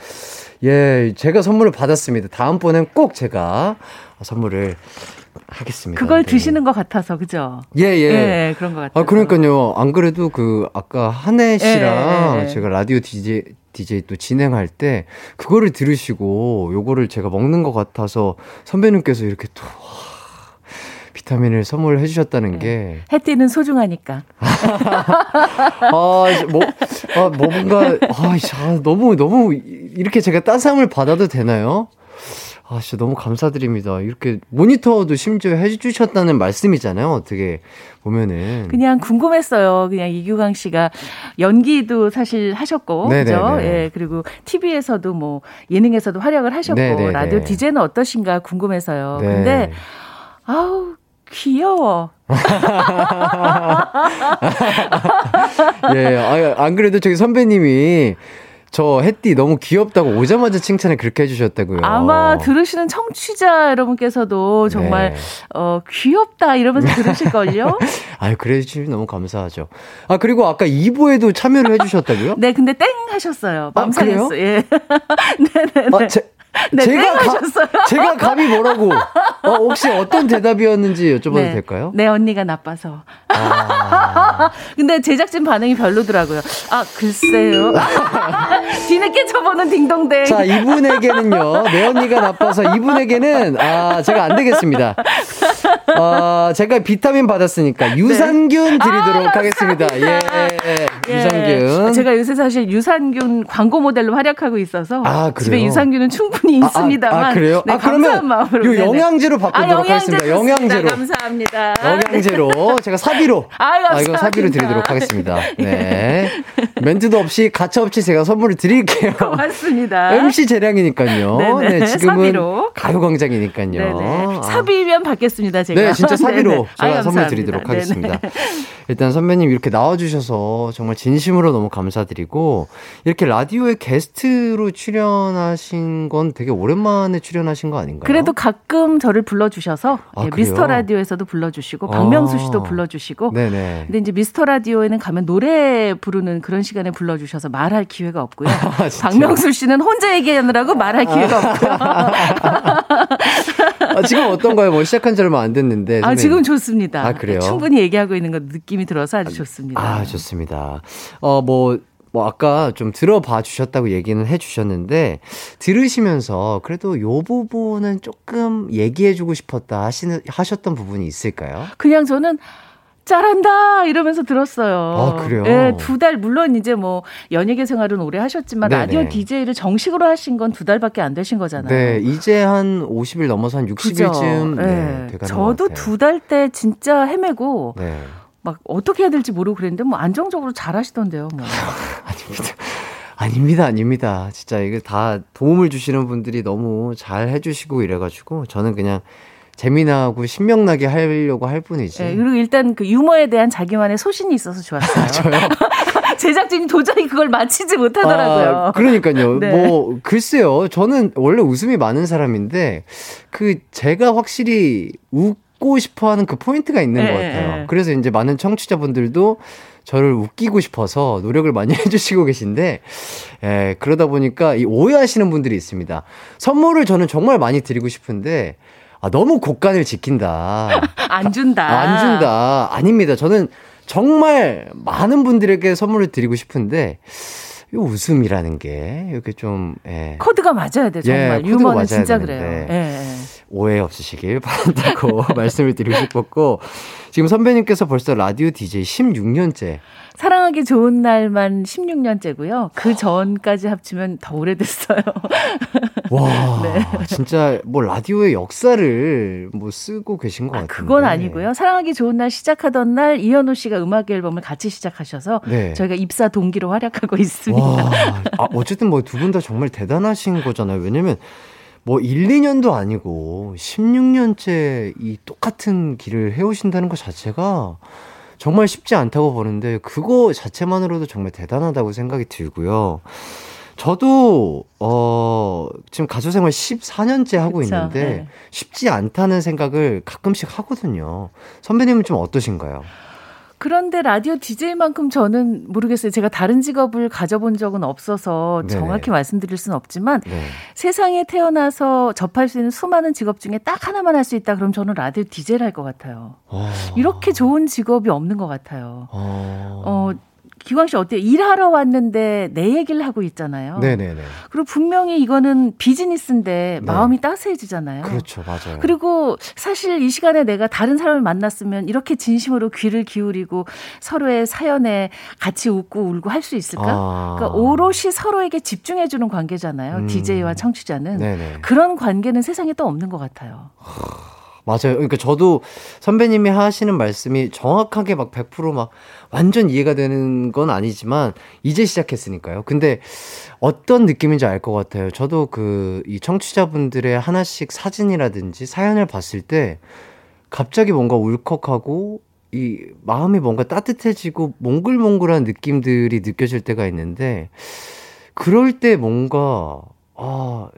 Speaker 1: 예, 제가 선물을 받았습니다. 다음번엔 꼭 제가 선물을 하겠습니다.
Speaker 5: 그걸
Speaker 1: 네.
Speaker 5: 드시는 것 같아서 그죠?
Speaker 1: 예, 예.
Speaker 5: 예, 그런 것 같아요.
Speaker 1: 아, 그러니까요. 안 그래도 그, 아까 한혜 씨랑
Speaker 5: 예, 예, 예.
Speaker 1: 제가 라디오 DJ, DJ 또 진행할 때, 그거를 들으시고, 요거를 제가 먹는 것 같아서 선배님께서 이렇게 또, 와, 비타민을 선물해 주셨다는 게,
Speaker 5: 해띠는 소중하니까. *laughs*
Speaker 1: 아, 뭐, 아, 뭔가, 아, 자, 너무, 너무, 이렇게 제가 따스함을 받아도 되나요? 아, 진짜 너무 감사드립니다. 이렇게 모니터도 심지어 해주셨다는 말씀이잖아요. 어떻게 보면은.
Speaker 5: 그냥 궁금했어요. 그냥 이규강 씨가 연기도 사실 하셨고,
Speaker 1: 네네네.
Speaker 5: 그죠? 예, 그리고 TV에서도 뭐 예능에서도 활약을 하셨고,
Speaker 1: 네네네.
Speaker 5: 라디오 DJ는 어떠신가 궁금해서요.
Speaker 1: 네.
Speaker 5: 근데 아우 귀여워. *laughs*
Speaker 1: 예, 아, 안 그래도 저기 선배님이 저 햇띠 너무 귀엽다고 오자마자 칭찬을 그렇게 해주셨다고요.
Speaker 5: 아마 들으시는 청취자 여러분께서도 정말
Speaker 1: 네.
Speaker 5: 어 귀엽다 이러면서 들으실걸요? *laughs*
Speaker 1: 아유, 그래 주시면 너무 감사하죠. 아, 그리고 아까 2부에도 참여를 해주셨다고요? *laughs*
Speaker 5: 네, 근데 땡 하셨어요.
Speaker 1: 아,
Speaker 5: 맘상했어.
Speaker 1: 그래요?
Speaker 5: 예. 네네네.
Speaker 1: 아, 제,
Speaker 5: 네,
Speaker 1: 제가,
Speaker 5: 땡
Speaker 1: 가-
Speaker 5: 하셨어요.
Speaker 1: 제가 감히 뭐라고, 어, 혹시 어떤 대답이었는지 여쭤봐도
Speaker 5: 네.
Speaker 1: 될까요?
Speaker 5: 내 언니가 나빠서.
Speaker 1: 아, *laughs*
Speaker 5: 근데 제작진 반응이 별로더라고요. 아, 글쎄요. *laughs* 뒤늦게 쳐보는 딩동댕.
Speaker 1: 자, 이분에게는요, 내 언니가 나빠서 이분에게는, 아, 제가 안 되겠습니다. 아, 제가 비타민 받았으니까 유산균 드리도록 하겠습니다. 예,
Speaker 5: 예.
Speaker 1: 유산균.
Speaker 5: 제가 요새 사실 유산균 광고 모델로 활약하고 있어서
Speaker 1: 아?
Speaker 5: 집에 유산균은 충분히
Speaker 1: 아, 아,
Speaker 5: 있습니다만
Speaker 1: 아, 그래요?
Speaker 5: 네,
Speaker 1: 아, 그러면
Speaker 5: 마음으로
Speaker 1: 요. 영양제로 바꾸도록
Speaker 5: 아, 영양제
Speaker 1: 하겠습니다. 영양제로.
Speaker 5: 감사합니다.
Speaker 1: 영양제로 *laughs* 제가 사비로
Speaker 5: 아유,
Speaker 1: 아, 이거 사비로. 드리도록 하겠습니다. *laughs* 네. 멘트도 없이 가차 없이 제가 선물을 드릴게요.
Speaker 5: 고맙습니다.
Speaker 1: MC 재량이니까요. *laughs*
Speaker 5: 네네,
Speaker 1: 네, 지금은
Speaker 5: 사비로.
Speaker 1: 가요광장이니까요.
Speaker 5: 네네.
Speaker 1: 아.
Speaker 5: 사비면 받겠습니다, 제가.
Speaker 1: 네, 진짜 사비로
Speaker 5: 네네.
Speaker 1: 제가 선물. 드리도록. 하겠습니다. 일단 선배님 이렇게 나와주셔서 정말 진심으로 너무 감사드리고 이렇게 라디오에 게스트로 출연하신 건 되게 오랜만에 출연하신 거 아닌가요?
Speaker 5: 그래도 가끔 저를 불러주셔서
Speaker 1: 아,
Speaker 5: 예? 미스터 라디오에서도 불러주시고
Speaker 1: 아.
Speaker 5: 박명수 씨도 불러주시고
Speaker 1: 네네.
Speaker 5: 근데 이제 미스터 라디오에는 가면 노래 부르는 그런 시간에 불러주셔서 말할 기회가 없고요. *laughs*
Speaker 1: 아?
Speaker 5: 박명수 씨는 혼자 얘기하느라고 말할 기회가 없고요. *laughs*
Speaker 1: 아, 지금 어떤가요? 뭐 시작한 지 얼마 안 됐는데.
Speaker 5: 아. 지금 좋습니다.
Speaker 1: 아, 그래요?
Speaker 5: 충분히 얘기하고 있는 거 느낌이 들어서 아주 좋습니다.
Speaker 1: 아, 좋습니다. 어, 뭐, 뭐, 아까 좀 들어봐 주셨다고 얘기는 해 주셨는데, 들으시면서 그래도 요 부분은 조금 얘기해 주고 싶었다 하시는, 하셨던 부분이 있을까요?
Speaker 5: 그냥 저는 잘한다 이러면서 들었어요.
Speaker 1: 아, 그래요?
Speaker 5: 네, 두달 물론 이제 뭐 연예계 생활은 오래 하셨지만
Speaker 1: 네네.
Speaker 5: 라디오 DJ를 정식으로 하신 건 두 달밖에 안 되신 거잖아요.
Speaker 1: 네, 이제 한 50일 넘어서 한 60일쯤 네,
Speaker 5: 네.
Speaker 1: 돼가는
Speaker 5: 저도. 두 달 때 진짜 헤매고
Speaker 1: 네.
Speaker 5: 막 어떻게 해야 될지 모르고 그랬는데 뭐 안정적으로 잘 하시던데요. 뭐. *laughs*
Speaker 1: 아닙니다. 아닙니다, 아닙니다. 진짜 이게 다 도움을 주시는 분들이 너무 잘 해주시고 이래가지고 저는 그냥 재미나고 신명나게 하려고 할 뿐이지.
Speaker 5: 네, 그리고 일단 그 유머에 대한 자기만의 소신이 있어서 좋았어요.
Speaker 1: 저요? *laughs*
Speaker 5: 제작진이 도저히 그걸 맞히지 못하더라고요.
Speaker 1: 아, 그러니까요. *laughs*
Speaker 5: 네.
Speaker 1: 뭐 글쎄요. 저는 원래 웃음이 많은 사람인데 그 제가 확실히 웃 고 싶어 하는 그 포인트가 있는
Speaker 5: 네,
Speaker 1: 것 같아요.
Speaker 5: 네.
Speaker 1: 그래서 이제 많은 청취자분들도 저를 웃기고 싶어서 노력을 많이 *laughs* 해주시고 계신데, 예, 그러다 보니까 이 오해하시는 분들이 있습니다. 선물을 저는 정말 많이 드리고 싶은데, 아, 너무 곡간을 지킨다. *laughs*
Speaker 5: 안 준다.
Speaker 1: 아, 안 준다. 아닙니다. 저는 정말 많은 분들에게 선물을 드리고 싶은데, 이 웃음이라는 게 이렇게 좀, 예,
Speaker 5: 코드가 맞아야 돼 정말
Speaker 1: 예,
Speaker 5: 유머는
Speaker 1: 맞아야
Speaker 5: 진짜
Speaker 1: 되는데.
Speaker 5: 그래요. 예, 예.
Speaker 1: 오해 없으시길 바란다고 *laughs* 말씀을 드리고 싶었고, 지금 선배님께서 벌써 라디오 DJ 16년째.
Speaker 5: 사랑하기 좋은 날만 16년째고요. 그 전까지 합치면 더 오래됐어요. *laughs*
Speaker 1: 와,
Speaker 5: 네.
Speaker 1: 진짜 뭐 라디오의 역사를 뭐 쓰고 계신 것
Speaker 5: 아,
Speaker 1: 같은데.
Speaker 5: 그건 아니고요. 사랑하기 좋은 날 시작하던 날 이현우 씨가 음악 앨범을 같이 시작하셔서
Speaker 1: 네.
Speaker 5: 저희가 입사 동기로 활약하고 있습니다.
Speaker 1: 와, 아, 어쨌든 뭐 두 분 다 정말 대단하신 거잖아요. 왜냐면 뭐 1, 2년도 아니고 16년째 이 똑같은 길을 해오신다는 것 자체가 정말 쉽지 않다고 보는데 그거 자체만으로도 정말 대단하다고 생각이 들고요. 저도 어 지금 가수 생활 14년째 하고
Speaker 5: 그쵸,
Speaker 1: 있는데
Speaker 5: 네.
Speaker 1: 쉽지 않다는 생각을 가끔씩 하거든요. 선배님은 좀 어떠신가요?
Speaker 5: 그런데 라디오 DJ만큼 저는 모르겠어요. 제가 다른 직업을 가져본 적은 없어서
Speaker 1: 네네.
Speaker 5: 정확히 말씀드릴 수는 없지만
Speaker 1: 네.
Speaker 5: 세상에 태어나서 접할 수 있는 수많은 직업 중에 딱 하나만 할 수 있다. 그럼 저는 라디오 DJ를 할 것 같아요.
Speaker 1: 어,
Speaker 5: 이렇게 좋은 직업이 없는 것 같아요.
Speaker 1: 어,
Speaker 5: 어, 기광 씨 어때요? 일하러 왔는데 내 얘기를 하고 있잖아요.
Speaker 1: 네네네.
Speaker 5: 그리고 분명히 이거는 비즈니스인데
Speaker 1: 네.
Speaker 5: 마음이 따스해지잖아요.
Speaker 1: 그렇죠, 맞아요.
Speaker 5: 그리고 사실 이 시간에 내가 다른 사람을 만났으면 이렇게 진심으로 귀를 기울이고 서로의 사연에 같이 웃고 울고 할 수 있을까?
Speaker 1: 아.
Speaker 5: 그러니까 오롯이 서로에게 집중해 주는 관계잖아요.
Speaker 1: 음.
Speaker 5: DJ와 청취자는.
Speaker 1: 네네.
Speaker 5: 그런 관계는 세상에 또 없는 것 같아요.
Speaker 1: 맞아요. 그러니까 저도 선배님이 하시는 말씀이 정확하게 막 100%막 완전 이해가 되는 건 아니지만 이제 시작했으니까요. 근데 어떤 느낌인지 알 것 같아요. 저도 그 이 청취자분들의 하나씩 사진이라든지 사연을 봤을 때 갑자기 뭔가 울컥하고 이 마음이 뭔가 따뜻해지고 몽글몽글한 느낌들이 느껴질 때가 있는데 그럴 때 뭔가 아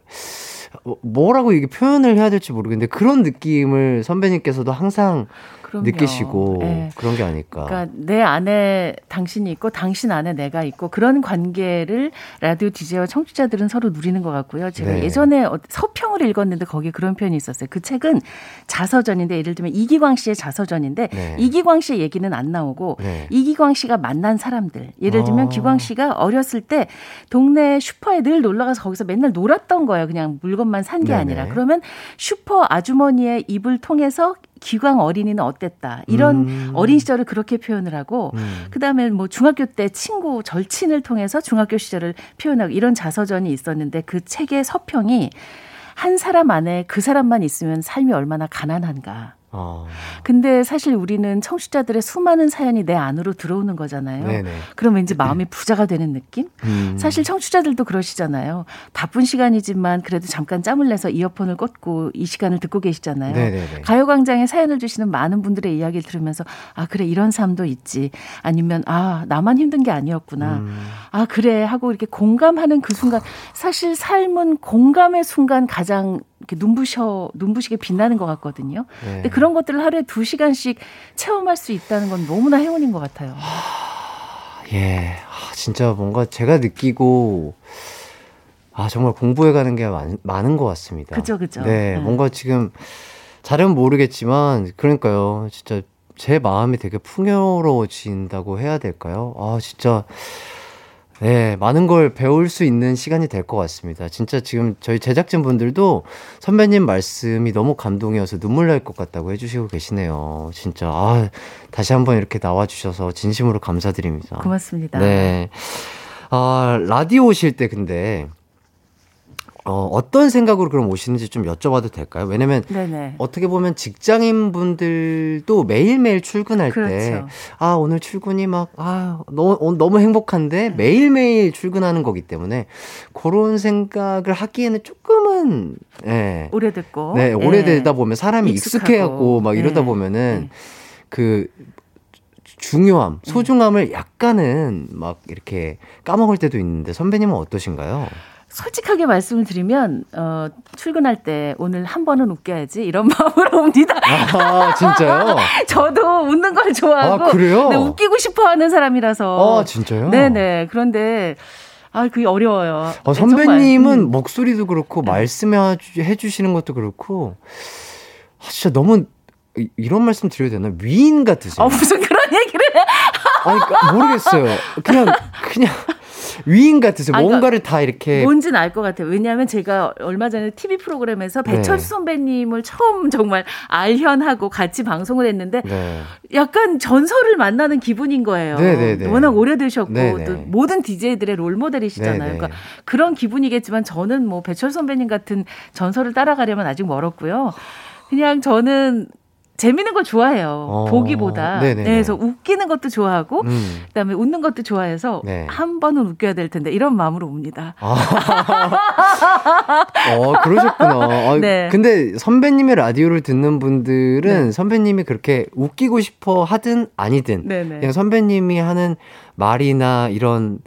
Speaker 1: 뭐- 뭐라고 이게 표현을 해야 될지 모르겠는데 그런 느낌을 선배님께서도 항상
Speaker 5: 그럼요.
Speaker 1: 느끼시고
Speaker 5: 예.
Speaker 1: 그런 게 아닐까.
Speaker 5: 그러니까 내 안에 당신이 있고 당신 안에 내가 있고 그런 관계를 라디오 DJ와 청취자들은 서로 누리는 것 같고요. 제가
Speaker 1: 네.
Speaker 5: 예전에 어- 서평을 읽었는데 거기에 그런 표현이 있었어요. 그 책은 자서전인데 예를 들면 이기광 씨의 자서전인데
Speaker 1: 네.
Speaker 5: 이기광 씨의 얘기는 안 나오고
Speaker 1: 네.
Speaker 5: 이기광 씨가 만난 사람들. 예를 들면
Speaker 1: 아.
Speaker 5: 기광 씨가 어렸을 때 동네 슈퍼에 늘 놀러 가서 거기서 맨날 놀았던 거예요. 그냥 물건만 산게
Speaker 1: 네네.
Speaker 5: 아니라. 그러면 슈퍼 아주머니의 입을 통해서 기광 어린이는 어땠다. 이런
Speaker 1: 음.
Speaker 5: 어린 시절을 그렇게 표현을 하고
Speaker 1: 음.
Speaker 5: 그다음에 뭐 중학교 때 친구 절친을 통해서 중학교 시절을 표현하고 이런 자서전이 있었는데 그 책의 서평이 한 사람 안에 그 사람만 있으면 삶이 얼마나 가난한가.
Speaker 1: 아,
Speaker 5: 근데 사실 우리는 청취자들의 수많은 사연이 내 안으로 들어오는 거잖아요.
Speaker 1: 네네.
Speaker 5: 그럼 왠지 마음이 부자가 되는 느낌?
Speaker 1: 음.
Speaker 5: 사실 청취자들도 그러시잖아요. 바쁜 시간이지만 그래도 잠깐 짬을 내서 이어폰을 꽂고 이 시간을 듣고 계시잖아요.
Speaker 1: 네네네.
Speaker 5: 가요광장에 사연을 주시는 많은 분들의 이야기를 들으면서 아 그래 이런 삶도 있지 아니면 아 나만 힘든 게 아니었구나
Speaker 1: 음.
Speaker 5: 아 그래 하고 이렇게 공감하는 그 순간 사실 삶은 공감의 순간 가장 이렇게 눈부셔 눈부시게 빛나는 것 같거든요.
Speaker 1: 네.
Speaker 5: 근데 그런 것들을 하루에 두 시간씩 체험할 수 있다는 건 너무나 행운인 것 같아요.
Speaker 1: 예, 아, 진짜 뭔가 제가 느끼고 아 정말 공부해가는 게 많, 많은 것 같습니다.
Speaker 5: 그죠, 그죠.
Speaker 1: 네,
Speaker 5: 네.
Speaker 1: 뭔가 지금 잘은 모르겠지만 그러니까요, 진짜 제 마음이 되게 풍요로워진다고 해야 될까요? 아 진짜 네, 많은 걸 배울 수 있는 시간이 될 것 같습니다. 진짜 지금 저희 제작진 분들도 선배님 말씀이 너무 감동이어서 눈물 날 것 같다고 해주시고 계시네요. 진짜, 아, 다시 한번 이렇게 나와주셔서 진심으로 감사드립니다.
Speaker 5: 고맙습니다.
Speaker 1: 네. 아, 라디오 오실 때 근데, 어, 어떤 생각으로 그럼 오시는지 좀 여쭤봐도 될까요? 왜냐면
Speaker 5: 네네.
Speaker 1: 어떻게 보면 직장인 분들도 매일매일 출근할 때,
Speaker 5: 그렇죠.
Speaker 1: 아, 오늘 출근이 막, 아, 너무, 어, 너무 행복한데
Speaker 5: 네.
Speaker 1: 매일매일 출근하는 거기 때문에 그런 생각을 하기에는 조금은, 예.
Speaker 5: 오래됐고.
Speaker 1: 네,
Speaker 5: 예.
Speaker 1: 오래되다 보면 사람이. 익숙해하고 막 이러다
Speaker 5: 네.
Speaker 1: 보면은
Speaker 5: 네.
Speaker 1: 그 중요함, 소중함을 약간은 막 이렇게 까먹을 때도 있는데 선배님은 어떠신가요?
Speaker 5: 솔직하게 말씀을 드리면 어, 출근할 때 오늘 한 번은 웃겨야지 이런 *laughs* 마음으로 옵니다.
Speaker 1: 아, 진짜요? *laughs*
Speaker 5: 저도 웃는 걸 좋아하고
Speaker 1: 아, 그래요?
Speaker 5: 네, 웃기고 싶어하는 사람이라서.
Speaker 1: 아, 진짜요?
Speaker 5: 네네. 그런데 아 그게 어려워요.
Speaker 1: 어,
Speaker 5: 네, 정말.
Speaker 1: 선배님은
Speaker 5: 음.
Speaker 1: 목소리도 그렇고
Speaker 5: 네.
Speaker 1: 말씀해 주- 해주시는 것도 그렇고 아, 진짜 너무 이- 이런 말씀 드려야 되나 위인 같으세요.
Speaker 5: 어, 무슨 그런 얘기를 해.
Speaker 1: 아니 그러니까 모르겠어요. 그냥 그냥 위인 같으세요.
Speaker 5: 아, 그러니까
Speaker 1: 뭔가를 다 이렇게
Speaker 5: 뭔지는 알 것 같아요. 왜냐하면 제가 얼마 전에 TV 프로그램에서
Speaker 1: 네.
Speaker 5: 배철수 선배님을 처음 정말 알현하고 같이 방송을 했는데
Speaker 1: 네.
Speaker 5: 약간 전설을 만나는 기분인 거예요.
Speaker 1: 네네네.
Speaker 5: 워낙 오래되셨고
Speaker 1: 네네.
Speaker 5: 또 모든 DJ들의 롤 모델이시잖아요.
Speaker 1: 네네.
Speaker 5: 그러니까 그런 기분이겠지만 저는 뭐 배철 선배님 같은 전설을 따라가려면 아직 멀었고요. 그냥 저는 재밌는 걸 좋아해요.
Speaker 1: 어,
Speaker 5: 보기보다.
Speaker 1: 네네네.
Speaker 5: 네, 그래서 웃기는 것도 좋아하고
Speaker 1: 음.
Speaker 5: 그다음에 웃는 것도 좋아해서
Speaker 1: 네.
Speaker 5: 한 번은 웃겨야 될 텐데 이런 마음으로 옵니다. *laughs*
Speaker 1: 어, 그러셨구나. 아,
Speaker 5: 네.
Speaker 1: 근데 선배님의 라디오를 듣는 분들은 선배님이 그렇게 웃기고 싶어 하든 아니든
Speaker 5: 네네.
Speaker 1: 그냥 선배님이 하는 말이나 이런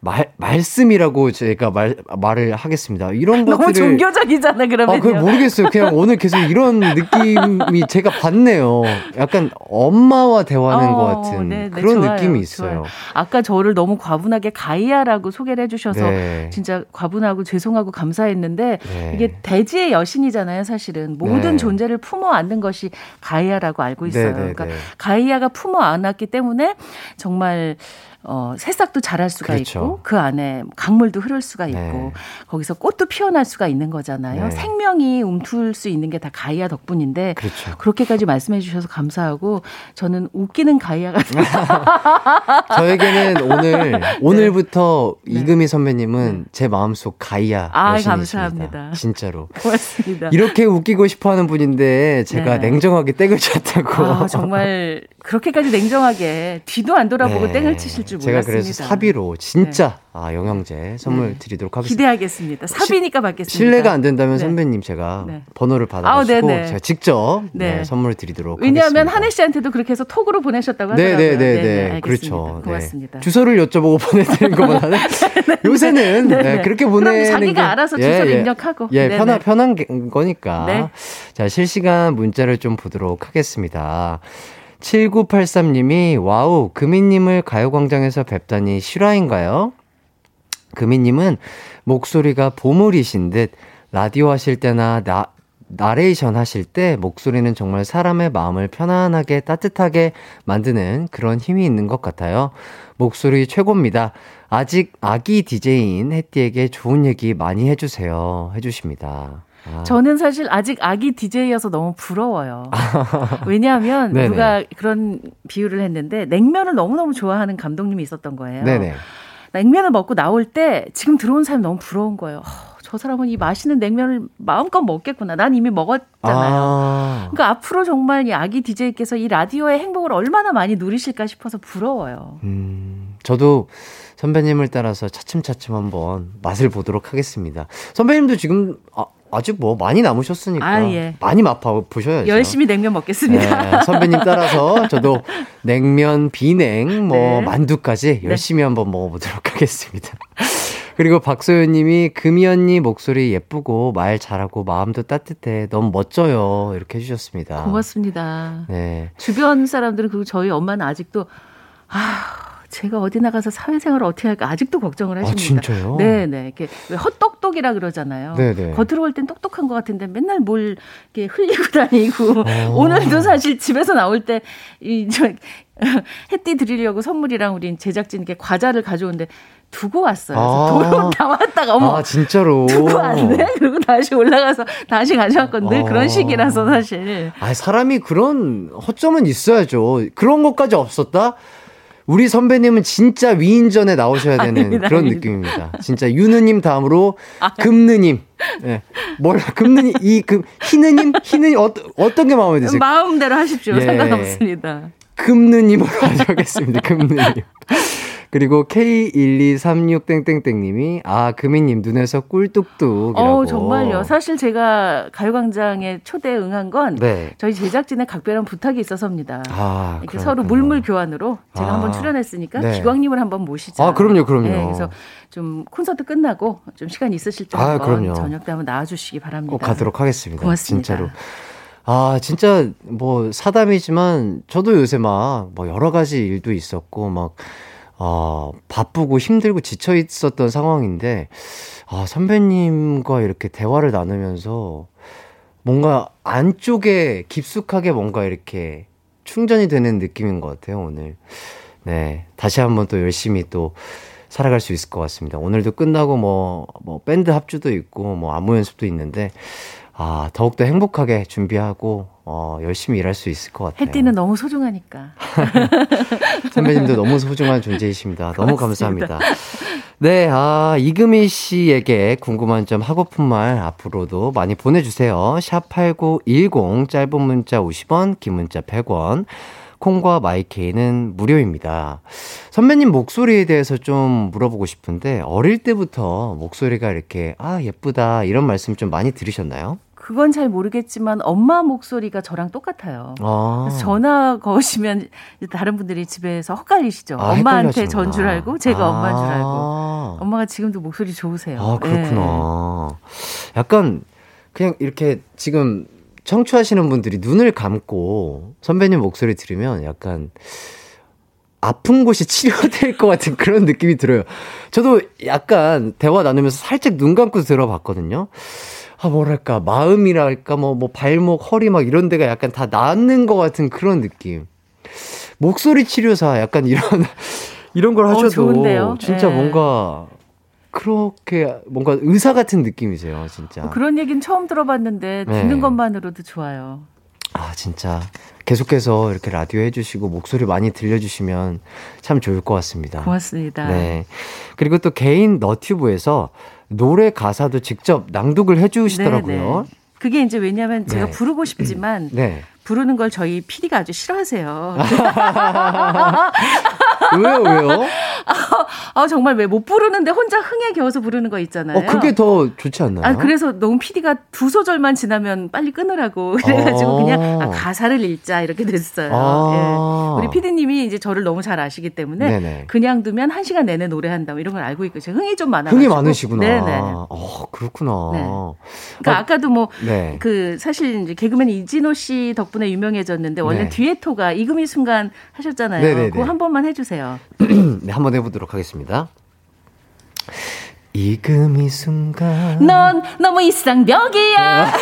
Speaker 1: 말, 말씀이라고 제가 말, 말을 하겠습니다. 이런
Speaker 5: 너무
Speaker 1: 것들을
Speaker 5: 종교적이잖아 그러면요.
Speaker 1: 아, 그걸 모르겠어요. 그냥 오늘 계속 이런 *laughs* 느낌이 제가 받네요. 약간 엄마와 대화하는
Speaker 5: 어,
Speaker 1: 것 같은
Speaker 5: 네, 네,
Speaker 1: 그런
Speaker 5: 좋아요,
Speaker 1: 느낌이 있어요.
Speaker 5: 좋아요. 아까 저를 너무 과분하게 가이아라고 소개를 해주셔서
Speaker 1: 네.
Speaker 5: 진짜 과분하고 죄송하고 감사했는데
Speaker 1: 네.
Speaker 5: 이게 대지의 여신이잖아요, 사실은. 모든
Speaker 1: 네.
Speaker 5: 존재를 품어 안는 것이 가이아라고 알고 있어요.
Speaker 1: 네, 네,
Speaker 5: 그러니까
Speaker 1: 네.
Speaker 5: 가이아가 품어 안았기 때문에 정말 어, 새싹도 자랄 수가
Speaker 1: 그렇죠.
Speaker 5: 있고 그 안에 강물도 흐를 수가 있고
Speaker 1: 네.
Speaker 5: 거기서 꽃도 피어날 수가 있는 거잖아요.
Speaker 1: 네.
Speaker 5: 생명이 움틀 수 있는 게 다 가이아 덕분인데
Speaker 1: 그렇죠.
Speaker 5: 그렇게까지 말씀해 주셔서 감사하고 저는 웃기는 가이아가 *laughs*
Speaker 1: 저에게는 오늘 *laughs* 오늘부터 이금희 선배님은 제 마음속 가이아
Speaker 5: 네. 아. 감사합니다.
Speaker 1: 진짜로.
Speaker 5: 고맙습니다.
Speaker 1: 이렇게 웃기고 싶어 하는 분인데 제가
Speaker 5: 네.
Speaker 1: 냉정하게 땡을 쳤다고.
Speaker 5: 아, 정말 그렇게까지 냉정하게 뒤도 안 돌아보고
Speaker 1: 네.
Speaker 5: 땡을 치실 줄
Speaker 1: 제가
Speaker 5: 몰랐습니다. 네.
Speaker 1: 그래서 사비로 진짜 아, 영양제 선물
Speaker 5: 네.
Speaker 1: 드리도록 하겠습니다.
Speaker 5: 기대하겠습니다. 사비니까 받겠습니다.
Speaker 1: 실례가 안 된다면
Speaker 5: 네.
Speaker 1: 선배님 제가
Speaker 5: 네.
Speaker 1: 번호를 받아가지고
Speaker 5: 네네.
Speaker 1: 제가 직접 네,
Speaker 5: 네.
Speaker 1: 선물 드리도록
Speaker 5: 왜냐하면
Speaker 1: 하겠습니다.
Speaker 5: 한혜 씨한테도 그렇게 해서 톡으로 보내셨다고 하더라고요. 알겠습니다.
Speaker 1: 그렇죠.
Speaker 5: 고맙습니다.
Speaker 1: 네. 주소를 여쭤보고 *laughs* 보내드리는 것보다는 요새는.
Speaker 5: 네,
Speaker 1: 그렇게 보내는
Speaker 5: 자기가
Speaker 1: 게
Speaker 5: 알아서 주소를 입력하고.
Speaker 1: 예. 편한 편한 게- 거니까.
Speaker 5: 네.
Speaker 1: 자, 실시간 문자를 좀 보도록 하겠습니다. 7983님이 와우 금이님을 가요광장에서 뵙다니 실화인가요? 금이님은 목소리가 보물이신 듯 라디오 하실 때나 나, 나레이션 하실 때 목소리는 정말 사람의 마음을 편안하게 따뜻하게 만드는 그런 힘이 있는 것 같아요. 목소리 최고입니다. 아직 아기 DJ인 혜띠에게 좋은 얘기 많이 해주세요. 해주십니다. 아.
Speaker 5: 저는 사실 아직 아기 DJ여서 너무 부러워요. *laughs* 왜냐하면. 누가 그런 비유를 했는데 냉면을 너무너무 좋아하는 감독님이 있었던 거예요.
Speaker 1: 네네.
Speaker 5: 냉면을 먹고 나올 때 지금 들어온 사람이 너무 부러운 거예요. 허, 저 사람은 이 맛있는 냉면을 마음껏 먹겠구나. 난 이미 먹었잖아요.
Speaker 1: 아.
Speaker 5: 그러니까 앞으로 정말 이 아기 DJ께서 이 라디오의 행복을 얼마나 많이 누리실까 싶어서 부러워요.
Speaker 1: 음, 저도 선배님을 따라서 차츰차츰 한번 맛을 보도록 하겠습니다. 선배님도 지금 아, 아직 뭐 많이 남으셨으니까
Speaker 5: 아, 예.
Speaker 1: 많이 맛봐 보셔야죠.
Speaker 5: 열심히 냉면 먹겠습니다.
Speaker 1: 네, 선배님 따라서 저도 *laughs* 냉면, 비냉, 뭐
Speaker 5: 네.
Speaker 1: 만두까지 열심히 한번 먹어보도록 하겠습니다. 그리고 박소연 님이 금이 언니 목소리 예쁘고 말 잘하고 마음도 따뜻해. 너무 멋져요. 이렇게 해주셨습니다.
Speaker 5: 고맙습니다.
Speaker 1: 네.
Speaker 5: 주변 사람들은 그리고 저희 엄마는 아직도 아 제가 어디 나가서 사회생활을 어떻게 할까 아직도 걱정을
Speaker 1: 아,
Speaker 5: 하십니다.
Speaker 1: 진짜요?
Speaker 5: 네네. 이렇게 왜 헛똑똑이라 그러잖아요.
Speaker 1: 네네.
Speaker 5: 겉으로 볼 땐 똑똑한 것 같은데 맨날 뭘 이렇게 흘리고 *laughs* 다니고
Speaker 1: 어.
Speaker 5: 오늘도 사실 집에서 나올 때이저 햇띠 *laughs* 드리려고 선물이랑 우린 제작진께 과자를 가져오는데 두고 왔어요.
Speaker 1: 아.
Speaker 5: 도로 나왔다가 *laughs* 어머
Speaker 1: 아, 진짜로.
Speaker 5: 두고 왔네. 그리고 다시 올라가서 다시 가져왔건 늘
Speaker 1: 어.
Speaker 5: 그런 식이라서 사실.
Speaker 1: 아, 사람이 그런 허점은 있어야죠. 그런 것까지 없었다? 우리 선배님은 진짜 위인전에 나오셔야 *laughs* 되는
Speaker 5: 아닙니다,
Speaker 1: 그런
Speaker 5: 아닙니다.
Speaker 1: 느낌입니다. 진짜 유느님 다음으로 금느님. 예. 뭘, 금느님, 이, 금, 희느님? 희느님, 어, 어떤 게 마음에 드세요?
Speaker 5: 마음대로 하십시오.
Speaker 1: 예.
Speaker 5: 상관없습니다.
Speaker 1: 금느님으로 하겠습니다. 금느님. 그리고 K1236땡땡땡님이 아 금이님 눈에서 꿀뚝뚝이라고.
Speaker 5: 어 정말요. 사실 제가 가요광장에 초대 응한 건
Speaker 1: 네.
Speaker 5: 저희 제작진의 각별한 부탁이 있어서입니다.
Speaker 1: 아,
Speaker 5: 이렇게
Speaker 1: 그렇군요.
Speaker 5: 서로 물물 교환으로 제가
Speaker 1: 아.
Speaker 5: 한번 출연했으니까
Speaker 1: 네.
Speaker 5: 기광님을 한번 모시자.
Speaker 1: 아, 그럼요, 그럼요.
Speaker 5: 네, 그래서 좀 콘서트 끝나고 좀 시간 있으실 때
Speaker 1: 아,
Speaker 5: 한번. 저녁 때 한번 나와주시기 바랍니다.
Speaker 1: 꼭 가도록 하겠습니다.
Speaker 5: 고맙습니다.
Speaker 1: 진짜로. 아, 진짜 뭐 사담이지만 저도 요새 막 뭐 여러 가지 일도 있었고 막 어, 바쁘고 힘들고 지쳐 있었던 상황인데 아, 선배님과 이렇게 대화를 나누면서 뭔가 안쪽에 깊숙하게 뭔가 이렇게 충전이 되는 느낌인 것 같아요, 오늘. 네. 다시 한번 또 열심히 또 살아갈 수 있을 것 같습니다. 오늘도 끝나고 뭐, 뭐, 밴드 합주도 있고, 뭐, 안무 연습도 있는데, 아, 더욱더 행복하게 준비하고, 어, 열심히 일할 수 있을 것 같아요.
Speaker 5: 햇띠는 너무 소중하니까. *laughs*
Speaker 1: 선배님도 너무 소중한 존재이십니다. 너무
Speaker 5: 고맙습니다.
Speaker 1: 감사합니다. 네, 아, 이금희 씨에게 궁금한 점 하고픈 말 앞으로도 많이 보내주세요. 샵8910, 짧은 문자 50원, 긴 문자 100원. 콩과 마이케이는 무료입니다. 선배님 목소리에 대해서 좀 물어보고 싶은데, 어릴 때부터 목소리가 이렇게, 아, 예쁘다, 이런 말씀 좀 많이 들으셨나요?
Speaker 5: 그건 잘 모르겠지만 엄마 목소리가 저랑 똑같아요.
Speaker 1: 아.
Speaker 5: 전화 거시면 다른 분들이 집에서 헛갈리시죠.
Speaker 1: 아,
Speaker 5: 엄마한테. 전 줄 알고 제가
Speaker 1: 아.
Speaker 5: 엄마인 줄 알고. 엄마가 지금도 목소리 좋으세요.
Speaker 1: 아,
Speaker 5: 예.
Speaker 1: 그렇구나. 약간, 그냥 이렇게 지금 청취하시는 분들이 눈을 감고 선배님 목소리 들으면 약간 아픈 곳이 *laughs* 치료될 것 같은 그런 느낌이 들어요. 저도 약간 대화 나누면서 살짝 눈 감고 들어봤거든요. 아, 뭐랄까, 마음이랄까, 뭐, 뭐, 발목, 허리 막 이런 데가 약간 다 낫는 것 같은 그런 느낌. 목소리 치료사 약간 이런, *laughs* 이런 걸
Speaker 5: 어,
Speaker 1: 하셔도
Speaker 5: 좋은데요?
Speaker 1: 진짜
Speaker 5: 네.
Speaker 1: 뭔가 그렇게 뭔가 의사 같은 느낌이세요, 진짜.
Speaker 5: 뭐 그런 얘기는 처음 들어봤는데
Speaker 1: 네.
Speaker 5: 듣는 것만으로도 좋아요.
Speaker 1: 아, 진짜. 계속해서 이렇게 라디오 해주시고 목소리 많이 들려주시면 참 좋을 것 같습니다.
Speaker 5: 고맙습니다.
Speaker 1: 네. 그리고 또 개인 너튜브에서 노래 가사도 직접 낭독을 해주시더라고요.
Speaker 5: 네, 네. 그게 이제 왜냐하면 제가
Speaker 1: 네.
Speaker 5: 부르고 싶지만
Speaker 1: 네.
Speaker 5: 부르는 걸 저희 PD가 아주 싫어하세요. *laughs*
Speaker 1: 왜요, 왜요? *laughs*
Speaker 5: 아 정말 왜 못 부르는데 혼자 흥에 겨워서 부르는 거 있잖아요.
Speaker 1: 어, 그게 더 좋지 않나요?
Speaker 5: 아, 그래서 너무 PD가 두 소절만 지나면 빨리 끊으라고 *laughs* 그래가지고
Speaker 1: 어.
Speaker 5: 그냥 아, 가사를 읽자 이렇게 됐어요.
Speaker 1: 아.
Speaker 5: 예. 우리 PD님이 이제 저를 너무 잘 아시기 때문에
Speaker 1: 네네.
Speaker 5: 그냥 두면 한 시간 내내 노래한다 뭐 이런 걸 알고 있고 제가 흥이 좀 많아가지고
Speaker 1: 흥이 많으시구나.
Speaker 5: 네네.
Speaker 1: 어, 그렇구나.
Speaker 5: 네. 그러니까
Speaker 1: 아,
Speaker 5: 아까도 뭐
Speaker 1: 네.
Speaker 5: 그 사실 이제 개그맨 이진호 씨 덕분에 유명해졌는데 원래
Speaker 1: 네.
Speaker 5: 듀에토가 이금희 순간 하셨잖아요.
Speaker 1: 네네네.
Speaker 5: 그거 한 번만 해주세요. *clears throat*
Speaker 1: 네, 한번 해보도록 하겠습니다. 이금이 순간.
Speaker 5: 넌 너무 이상벽이야. *laughs*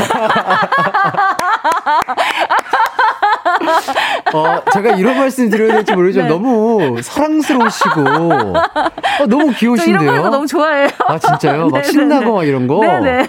Speaker 1: 어, 제가 이런 말씀 드려야 될지 모르지만
Speaker 5: 네.
Speaker 1: 너무 사랑스러우시고 어, 너무
Speaker 5: 저
Speaker 1: 귀여우신데요.
Speaker 5: 이런 거 너무 좋아해요.
Speaker 1: 아 진짜요? 막
Speaker 5: 네네네. *laughs*
Speaker 1: 신나고 막 이런 거.
Speaker 5: 네네.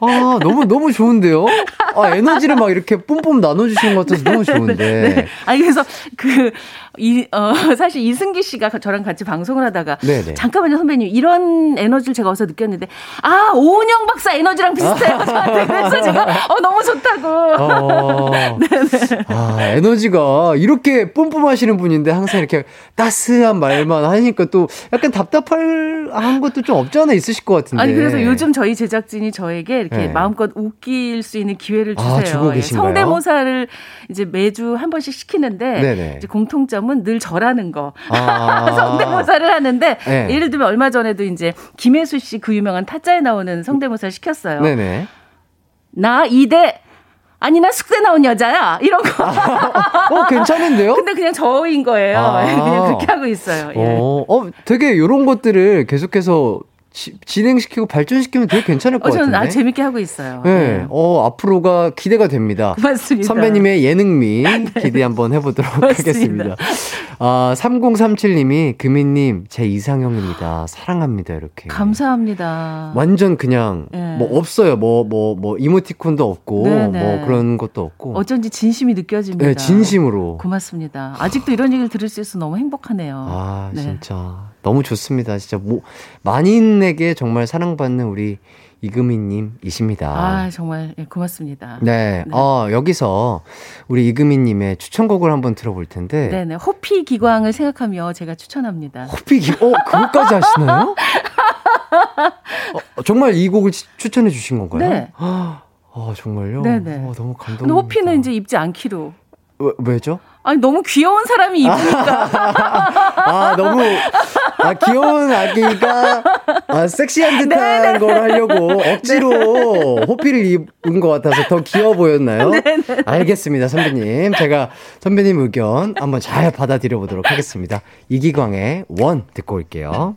Speaker 1: 아 너무 너무 좋은데요. 아 에너지를 막 이렇게 뿜뿜 나눠주시는 것 같아서 너무 좋은데. *laughs*
Speaker 5: 네. 아니 그래서 그 이 어 *laughs* 사실 이승기 씨가 저랑 같이 방송을 하다가
Speaker 1: 네네.
Speaker 5: 잠깐만요 선배님 이런 에너지를 제가 어디서 느꼈는데 아 오은영 박사 에너지랑 비슷해요 *laughs* 저한테 그래서 제가 어 너무 좋다고
Speaker 1: 어, *laughs* 아 에너지가 이렇게 뿜뿜하시는 분인데 항상 이렇게 따스한 말만 하니까 또 약간 답답한 것도 좀 없지 않아 있으실 것 같은데.
Speaker 5: 아니 그래서 요즘 저희 제작진이 저에게 이렇게
Speaker 1: 네.
Speaker 5: 마음껏 웃길 수 있는 기회를
Speaker 1: 아,
Speaker 5: 주세요.
Speaker 1: 주고
Speaker 5: 예,
Speaker 1: 계신가요?
Speaker 5: 성대모사를 이제 매주 한 번씩 시키는데. 이제 공통점 은 늘 저라는 거.
Speaker 1: 아. *laughs*
Speaker 5: 성대모사를 하는데
Speaker 1: 네.
Speaker 5: 예를 들면 얼마 전에도 이제 김혜수 씨 그 유명한 타짜에 나오는 성대모사를 시켰어요.
Speaker 1: 네네.
Speaker 5: 나 이대 아니 나 숙대 나온 여자야 이런 거.
Speaker 1: 어 괜찮은데요?
Speaker 5: 근데 그냥 저인 거예요.
Speaker 1: 아. *laughs*
Speaker 5: 그냥 그렇게 하고 있어요. 예.
Speaker 1: 어, 어, 되게 이런 것들을 계속해서 지, 진행시키고 발전시키면 되게 괜찮을 것
Speaker 5: 어, 저는
Speaker 1: 같은데.
Speaker 5: 아, 재밌게 하고 있어요.
Speaker 1: 네. 어, 앞으로가 기대가 됩니다.
Speaker 5: 맞습니다.
Speaker 1: 선배님의 예능미 *laughs* 기대 한번 해보도록. 하겠습니다. 아, 3037님이 금희님 제 이상형입니다. 사랑합니다. 이렇게.
Speaker 5: 감사합니다.
Speaker 1: 완전 그냥
Speaker 5: 네.
Speaker 1: 뭐 없어요. 뭐 뭐뭐 이모티콘도 없고
Speaker 5: 네네.
Speaker 1: 뭐 그런 것도 없고.
Speaker 5: 어쩐지 진심이 느껴집니다.
Speaker 1: 네, 진심으로.
Speaker 5: 고맙습니다. 아직도 이런 얘기를 들을 수 있어서 너무 행복하네요.
Speaker 1: 아,
Speaker 5: 네.
Speaker 1: 진짜 너무 좋습니다. 진짜 뭐 만인에게 정말 사랑받는 우리 이금희님이십니다.
Speaker 5: 아, 정말 예, 고맙습니다.
Speaker 1: 네, 어, 여기서 우리 이금희님의 추천곡을 한번 들어볼 텐데.
Speaker 5: 네네. 호피 기광을 생각하며 제가 추천합니다.
Speaker 1: 호피 기, 어, 그것까지 하시나요? *laughs* 어, 정말 이 곡을 치- 추천해 주신 건가요?
Speaker 5: 네. *gasps*
Speaker 1: 아, 정말요?
Speaker 5: 네네.
Speaker 1: 어, 너무 감동.
Speaker 5: 호피는 이제 입지 않기로.
Speaker 1: 왜, 왜죠?
Speaker 5: 아니, 너무 귀여운 사람이 입으니까. *laughs*
Speaker 1: 아, 너무, 아, 귀여운 아기가, 아, 섹시한
Speaker 5: 네,
Speaker 1: 듯한 걸 하려고 억지로 호피를 입은 것 같아서 더 귀여워 보였나요?
Speaker 5: 네,
Speaker 1: 알겠습니다, 선배님. 제가 선배님 의견 한번 잘 받아들여 보도록 하겠습니다. 이기광의 원 듣고 올게요.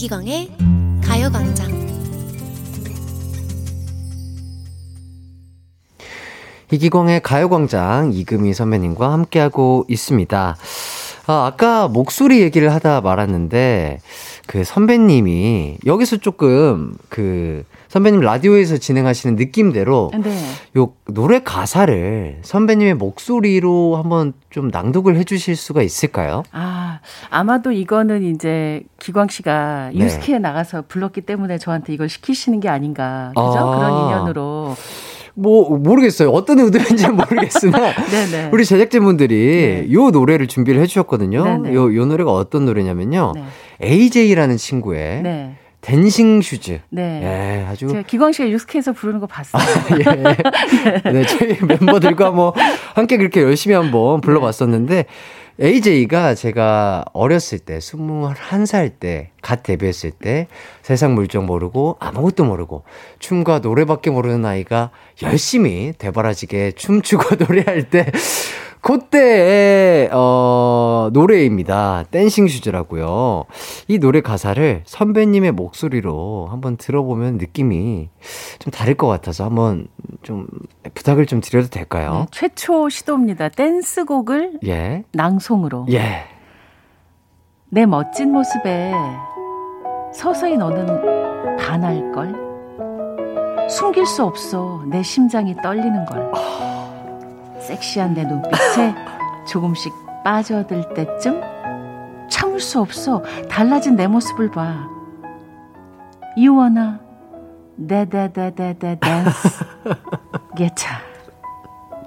Speaker 6: 이기광의 가요광장
Speaker 1: 이기광의 가요광장 이금희 선배님과 함께하고 있습니다. 아, 아까 목소리 얘기를 하다 말았는데, 그 선배님이, 여기서 조금, 그, 선배님 라디오에서 진행하시는 느낌대로,
Speaker 5: 네.
Speaker 1: 요 노래 가사를 선배님의 목소리로 한번 좀 낭독을 해주실 수가 있을까요?
Speaker 5: 아, 아마도 이거는 이제 기광 씨가
Speaker 1: 네.
Speaker 5: 유스키에 나가서 불렀기 때문에 저한테 이걸 시키시는 게 아닌가. 그죠?
Speaker 1: 아.
Speaker 5: 그런 인연으로.
Speaker 1: 뭐, 모르겠어요. 어떤 의도인지는 *laughs* 모르겠으나,
Speaker 5: 네네. *laughs*
Speaker 1: 우리 제작진분들이
Speaker 5: 네.
Speaker 1: 요 노래를 준비를 해주셨거든요.
Speaker 5: 네네.
Speaker 1: 요, 요 노래가 어떤 노래냐면요.
Speaker 5: 네.
Speaker 1: AJ라는 친구의
Speaker 5: 네.
Speaker 1: Dancing Shoes.
Speaker 5: 네.
Speaker 1: 예, 아주
Speaker 5: 제가 기광 씨가 유스케에서 부르는 거 봤어요. *laughs*
Speaker 1: 예. 네, 저희 멤버들과 뭐 함께 그렇게 열심히 한번 불러봤었는데 AJ가 제가 어렸을 때, 21살 때, 갓 데뷔했을 때, 세상 물정 모르고 아무것도 모르고 춤과 노래밖에 모르는 아이가 열심히 되바라지게 춤추고 *laughs* 노래할 때, 그때의, 어, 노래입니다. Dancing Shoes라고요. 이 노래 가사를 선배님의 목소리로 한번 들어보면 느낌이 좀 다를 것 같아서 한번 좀 부탁을 좀 드려도 될까요?
Speaker 5: 네, 최초 시도입니다. 댄스곡을
Speaker 1: 예.
Speaker 5: 낭송으로.
Speaker 1: 예.
Speaker 5: 내 멋진 모습에 서서히 너는 반할 걸. 숨길 수 없어 내 심장이 떨리는 걸. 섹시한 내 눈빛에 조금씩 빠져들 때쯤 참을 수 없어 달라진 내 모습을 봐. You wanna 데데데데데 dance *laughs* 게차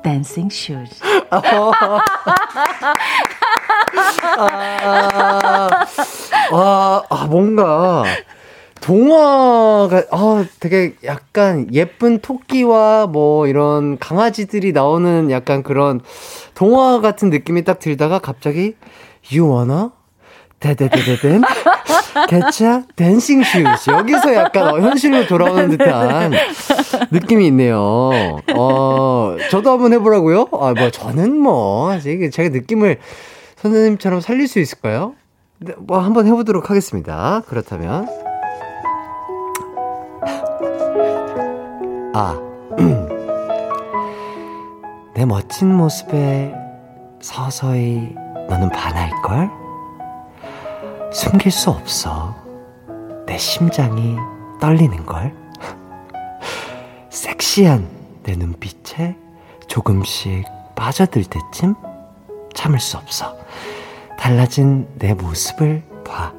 Speaker 5: dancing shoes. *laughs*
Speaker 1: 아, 아, 아, 뭔가, 동화가, 아, 되게 약간 예쁜 토끼와 뭐 이런 강아지들이 나오는 약간 그런 동화 같은 느낌이 딱 들다가 갑자기, You wanna? 데데데데덴? Get your? Dancing Shoes. 여기서 약간 어, 현실로 돌아오는 듯한 느낌이 있네요. 어, 저도 한번 해보라고요? 아, 뭐, 저는 뭐, 이게 제가 느낌을 선생님처럼 살릴 수 있을까요? 네, 뭐, 한번 해보도록 하겠습니다. 그렇다면. 아, *clears throat* 내 멋진 모습에 서서히 너는 반할걸? 숨길 수 없어. 내 심장이 떨리는걸? *laughs* 섹시한 내 눈빛에 조금씩 빠져들 때쯤 참을 수 없어. 달라진 내 모습을 봐.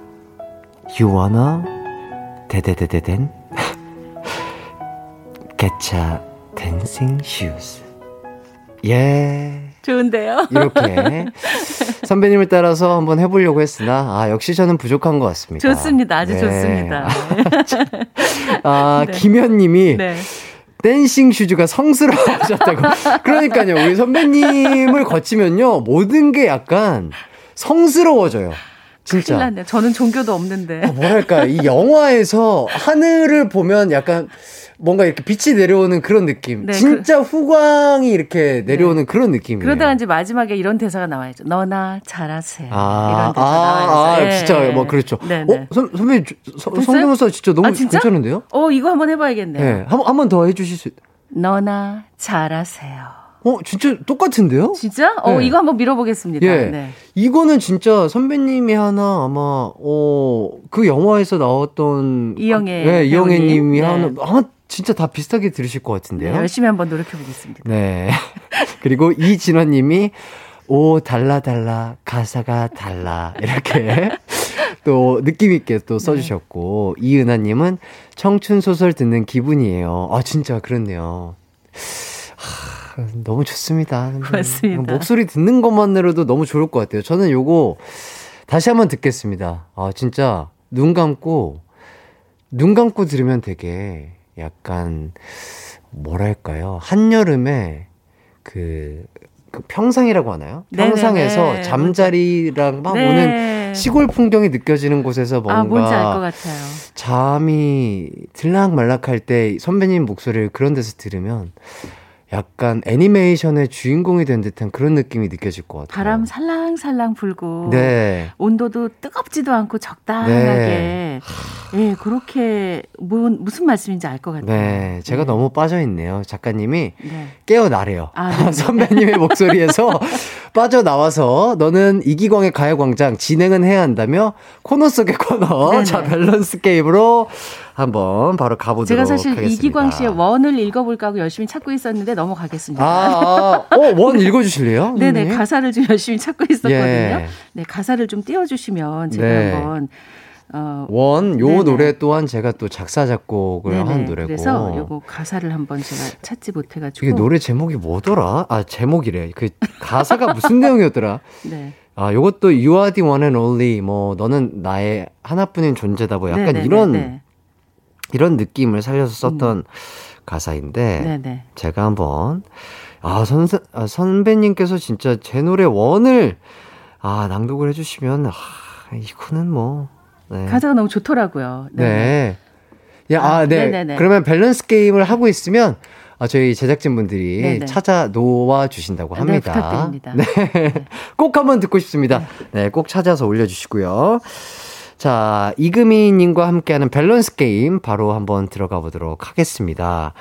Speaker 1: You wanna? 데데데데덴. Get your Dancing Shoes. 예.
Speaker 5: 좋은데요?
Speaker 1: 이렇게 *laughs* 선배님을 따라서 한번 해보려고 했으나 아 역시 저는 부족한 것 같습니다.
Speaker 5: 좋습니다. 아주
Speaker 1: 네.
Speaker 5: 좋습니다.
Speaker 1: 아
Speaker 5: 네.
Speaker 1: 김현님이
Speaker 5: 네.
Speaker 1: Dancing Shoes가 성스러워졌다고. 그러니까요 우리 선배님을 거치면요 모든 게 약간 성스러워져요. 진짜.
Speaker 5: 큰일 났네. 저는 종교도 없는데.
Speaker 1: 아, 뭐랄까 이 영화에서 하늘을 보면 약간 뭔가 이렇게 빛이 내려오는 그런 느낌.
Speaker 5: 네,
Speaker 1: 진짜 후광이 이렇게 내려오는 그런 느낌이에요.
Speaker 5: 그러다가 이제 마지막에 이런 대사가 나와야죠. 너나 잘하세요.
Speaker 1: 아,
Speaker 5: 이런 대사
Speaker 1: 아,
Speaker 5: 나와야죠.
Speaker 1: 아,
Speaker 5: 예.
Speaker 1: 진짜 뭐 그렇죠.
Speaker 5: 네네.
Speaker 1: 어, 선, 선배님? 성대모사 진짜 너무
Speaker 5: 아, 진짜?
Speaker 1: 괜찮은데요?
Speaker 5: 어, 이거 한번 해봐야겠네요.
Speaker 1: 네, 한번 한번 더 해주실 수.
Speaker 5: 너나 잘하세요.
Speaker 1: 어, 진짜 똑같은데요?
Speaker 5: 진짜? 어,
Speaker 1: 네.
Speaker 5: 이거 한번 밀어보겠습니다.
Speaker 1: 예.
Speaker 5: 네.
Speaker 1: 이거는 진짜 선배님이 하나 아마 어 그 영화에서 나왔던
Speaker 5: 이영애
Speaker 1: 네, 이영애. 님이
Speaker 5: 네.
Speaker 1: 하나 아마 진짜 다 비슷하게 들으실 것
Speaker 5: 네,
Speaker 1: 같은데요.
Speaker 5: 열심히 한번 노력해 보겠습니다.
Speaker 1: 네. *laughs* 그리고 이진원 님이 오 달라 달라 가사가 달라 이렇게 *laughs* 또 느낌 있게 또 써주셨고 이은하 님은 청춘 소설 듣는 기분이에요. 아 진짜 그렇네요. 하, 너무 좋습니다.
Speaker 5: 고맙습니다.
Speaker 1: 목소리 듣는 것만으로도 너무 좋을 것 같아요. 저는 요거 다시 한번 듣겠습니다. 아 진짜 눈 감고 눈 감고 들으면 되게 약간 뭐랄까요 한여름에 그, 그 평상이라고 하나요?
Speaker 5: 네네네.
Speaker 1: 평상에서 잠자리랑 막
Speaker 5: 네.
Speaker 1: 오는 시골 풍경이 느껴지는 곳에서 뭔가
Speaker 5: 아, 뭔지 알것 같아요.
Speaker 1: 잠이 들락말락할 때 선배님 목소리를 그런 데서 들으면 약간 애니메이션의 주인공이 된 듯한 그런 느낌이 느껴질 것 같아요.
Speaker 5: 바람 살랑살랑 불고
Speaker 1: 네.
Speaker 5: 온도도 뜨겁지도 않고 적당하게 예 그렇게 뭐, 무슨 말씀인지 알 것 같아요.
Speaker 1: 네, 제가 너무 빠져 있네요. 작가님이
Speaker 5: 네.
Speaker 1: 깨어나래요.
Speaker 5: 아, 네네. *laughs*
Speaker 1: 선배님의 목소리에서 *laughs* 빠져 나와서 너는 이기광의 가요광장 진행은 해야 한다며 코너 속의 코너.
Speaker 5: 네네.
Speaker 1: 자, 밸런스 게임으로 한번 바로 가보도록
Speaker 5: 제가 사실
Speaker 1: 하겠습니다.
Speaker 5: 이기광 씨의 One을 읽어볼까 하고 열심히 찾고 있었는데 넘어가겠습니다.
Speaker 1: 아, 아, 어, One 읽어주실래요? *laughs*
Speaker 5: 네네? 가사를 좀 열심히 찾고 있었거든요.
Speaker 1: 예.
Speaker 5: 네 가사를 좀 띄워주시면 제가
Speaker 1: 네.
Speaker 5: 한번 어,
Speaker 1: One, 요
Speaker 5: 네네.
Speaker 1: 노래 또한 제가 또 작사, 작곡을
Speaker 5: 네네.
Speaker 1: 한 노래고.
Speaker 5: 그래서 요거 가사를 한번 제가 찾지 못해가지고
Speaker 1: 이게 노래 제목이 뭐더라? 아, 제목이래. 그 가사가 무슨 *laughs* 내용이었더라?
Speaker 5: 네.
Speaker 1: 아, 요것도 You are the one and only, 뭐, 너는 나의 하나뿐인 존재다, 뭐, 약간
Speaker 5: 네네네네.
Speaker 1: 이런, 이런 느낌을 살려서 썼던 가사인데,
Speaker 5: 네네.
Speaker 1: 제가 한번, 아, 선, 아, 선배님께서 진짜 제 노래 원을, 아, 낭독을 해주시면, 아, 이거는 뭐, 네.
Speaker 5: 가사가 너무 좋더라고요.
Speaker 1: 네. 야, 아,
Speaker 5: 아,
Speaker 1: 네.
Speaker 5: 네네네.
Speaker 1: 그러면 밸런스 게임을 하고 있으면, 아, 저희 제작진분들이
Speaker 5: 네네.
Speaker 1: 찾아 놓아 주신다고
Speaker 5: 네,
Speaker 1: 합니다.
Speaker 5: 부탁드립니다.
Speaker 1: 네. *laughs* 꼭 한번 듣고 싶습니다. 네, 꼭 찾아서 올려 주시고요. 자, 이금희님과 함께하는 밸런스 게임 바로 한번 들어가 보도록 하겠습니다.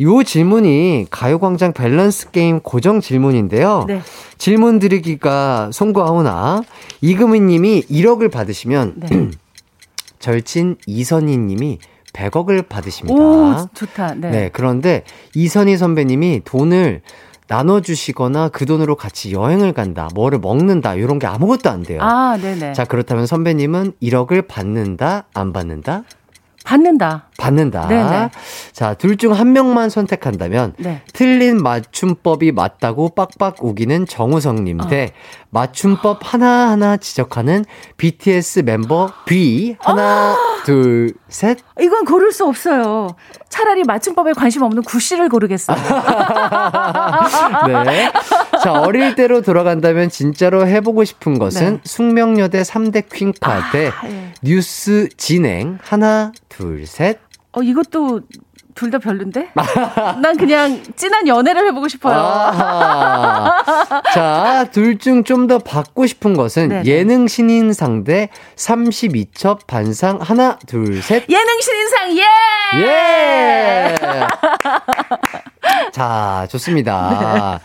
Speaker 1: 요 질문이 가요광장 밸런스 게임 고정 질문인데요.
Speaker 5: 네.
Speaker 1: 질문 드리기가 송구하오나 이금희님이 1억을 받으시면
Speaker 5: 네. *clears throat*
Speaker 1: 절친 이선희 님이 100억을 받으십니다.
Speaker 5: 오 좋다. 네.
Speaker 1: 네. 그런데 이선희 선배님이 돈을 나눠주시거나 그 돈으로 같이 여행을 간다, 뭐를 먹는다, 이런 게 아무것도 안 돼요.
Speaker 5: 아 네네.
Speaker 1: 자, 그렇다면 선배님은 1억을 받는다, 안 받는다?
Speaker 5: 받는다.
Speaker 1: 받는다.
Speaker 5: 네네.
Speaker 1: 자, 둘 중 한 명만 선택한다면
Speaker 5: 네.
Speaker 1: 틀린 맞춤법이 맞다고 빡빡 우기는 정우성님
Speaker 5: 어.
Speaker 1: 대 맞춤법 하나하나 지적하는 BTS 멤버 B 하나
Speaker 5: 어.
Speaker 1: 둘 셋.
Speaker 5: 이건 고를 수 없어요. 차라리 맞춤법에 관심 없는 구 씨를 고르겠어요. *laughs*
Speaker 1: 네. 자, 어릴 때로 돌아간다면 진짜로 해 보고 싶은 것은
Speaker 5: 네.
Speaker 1: 숙명여대 3대 퀸카 대
Speaker 5: 아, 예.
Speaker 1: 뉴스 진행 하나 둘 셋.
Speaker 5: 어 이것도 둘 다 별론데? 난 그냥 진한 연애를 해보고 싶어요.
Speaker 1: 아하. 자, 둘 중 좀 더 받고 싶은 것은
Speaker 5: 네네.
Speaker 1: 예능 신인상 대 32첩 반상 하나, 둘, 셋.
Speaker 5: 예능 신인상 예!
Speaker 1: 예! *laughs* 자, 좋습니다.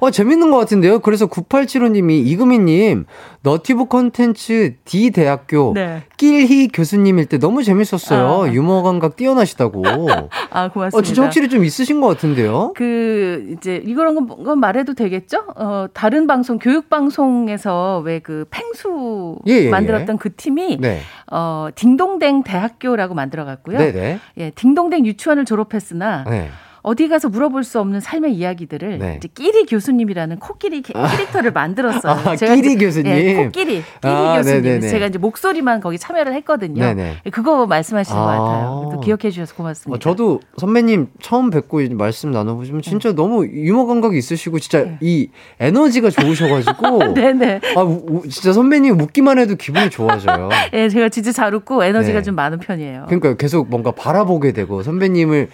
Speaker 1: 어, 재밌는 것 같은데요? 그래서 9875님이 이금희님, 너티브 콘텐츠 D대학교
Speaker 5: 네.
Speaker 1: 낄희 교수님일 때 너무 재밌었어요.
Speaker 5: 아.
Speaker 1: 유머 감각 뛰어나시다고. *laughs*
Speaker 5: 아 고맙습니다.
Speaker 1: 어, 진짜 확실히 좀 있으신 것 같은데요?
Speaker 5: 그 이제 이런 건, 건 말해도 되겠죠? 어 다른 방송 교육 방송에서 왜 그 팽수
Speaker 1: 예, 예, 예.
Speaker 5: 만들었던 그 팀이
Speaker 1: 네.
Speaker 5: 어 딩동댕 대학교라고 만들어 갔고요.
Speaker 1: 네네.
Speaker 5: 예, 딩동댕 유치원을 졸업했으나
Speaker 1: 네.
Speaker 5: 어디 가서 물어볼 수 없는 삶의 이야기들을
Speaker 1: 네.
Speaker 5: 이제 끼리 교수님이라는 코끼리 캐- 캐릭터를 만들었어요.
Speaker 1: 아,
Speaker 5: 제가
Speaker 1: 끼리 교수님?
Speaker 5: 예, 코끼리, 끼리
Speaker 1: 아,
Speaker 5: 교수님.
Speaker 1: 네네네.
Speaker 5: 제가 이제 목소리만 거기 참여를 했거든요.
Speaker 1: 네네.
Speaker 5: 그거 말씀하시는 것
Speaker 1: 아.
Speaker 5: 같아요. 또 기억해 주셔서 고맙습니다.
Speaker 1: 어, 저도 선배님 처음 뵙고 말씀 나눠보시면 진짜 너무 유머 감각이 있으시고 진짜
Speaker 5: 네.
Speaker 1: 이 에너지가 좋으셔가지고
Speaker 5: 네네. *laughs*
Speaker 1: 아 우- 우- 진짜 선배님 웃기만 해도 기분이 좋아져요. *laughs*
Speaker 5: 예, 제가 진짜 잘 웃고 에너지가
Speaker 1: 네.
Speaker 5: 좀 많은 편이에요.
Speaker 1: 그러니까 계속 뭔가 바라보게 되고 선배님을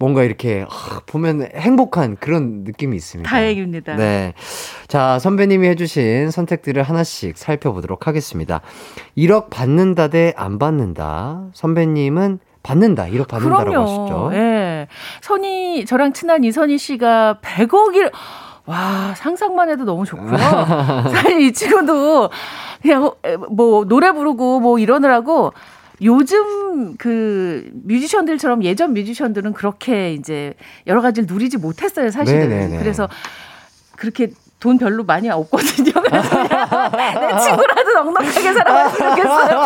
Speaker 1: 뭔가 이렇게 아, 보면 행복한 그런 느낌이 있습니다.
Speaker 5: 다행입니다.
Speaker 1: 네. 자, 선배님이 해주신 선택들을 하나씩 살펴보도록 하겠습니다. 1억 받는다 대 안 받는다. 선배님은 받는다, 1억 받는다라고 하시죠.
Speaker 5: 예. 선이, 저랑 친한 이선희 씨가 100억일, 와, 상상만 해도 너무 좋고요. *laughs* 사실 이 친구도 그냥 뭐 노래 부르고 뭐 이러느라고 요즘 그 뮤지션들처럼 예전 뮤지션들은 그렇게 이제 여러 가지를 누리지 못했어요, 사실은.
Speaker 1: 네네네.
Speaker 5: 그래서 그렇게 돈 별로 많이 없거든요. 그래서 내 친구라도 넉넉하게 살아봤으면 좋겠어요.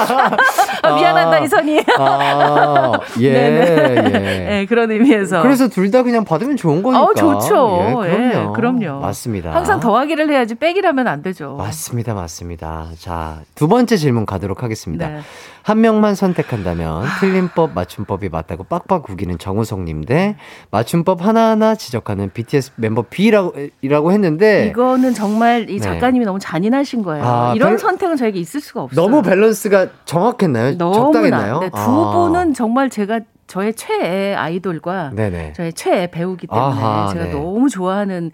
Speaker 5: 아, 미안하다,
Speaker 1: 아.
Speaker 5: 이선희.
Speaker 1: 아, 예,
Speaker 5: 네네.
Speaker 1: 예.
Speaker 5: 네, 그런 의미에서.
Speaker 1: 그래서 둘 다 그냥 받으면 좋은 거니까.
Speaker 5: 어, 좋죠.
Speaker 1: 예, 그럼요.
Speaker 5: 예, 그럼요.
Speaker 1: 맞습니다.
Speaker 5: 항상 더하기를 해야지 빼기라면 안 되죠.
Speaker 1: 맞습니다, 맞습니다. 자, 두 번째 질문 가도록 하겠습니다.
Speaker 5: 네.
Speaker 1: 한 명만 선택한다면 틀림법, 맞춤법이 맞다고 빡빡 우기는 정우성님 대 맞춤법 하나하나 지적하는 BTS 멤버 B라고 이라고 했는데
Speaker 5: 이거는 정말 이
Speaker 1: 네.
Speaker 5: 작가님이 너무 잔인하신 거예요.
Speaker 1: 아,
Speaker 5: 이런
Speaker 1: 별-
Speaker 5: 선택은 저에게 있을 수가 없어요.
Speaker 1: 너무 밸런스가 정확했나요?
Speaker 5: 너무나.
Speaker 1: 적당했나요?
Speaker 5: 네, 두
Speaker 1: 아.
Speaker 5: 분은 정말 제가 저의 최애 아이돌과
Speaker 1: 네네.
Speaker 5: 저의 최애 배우기 때문에
Speaker 1: 아하,
Speaker 5: 제가
Speaker 1: 네.
Speaker 5: 너무 좋아하는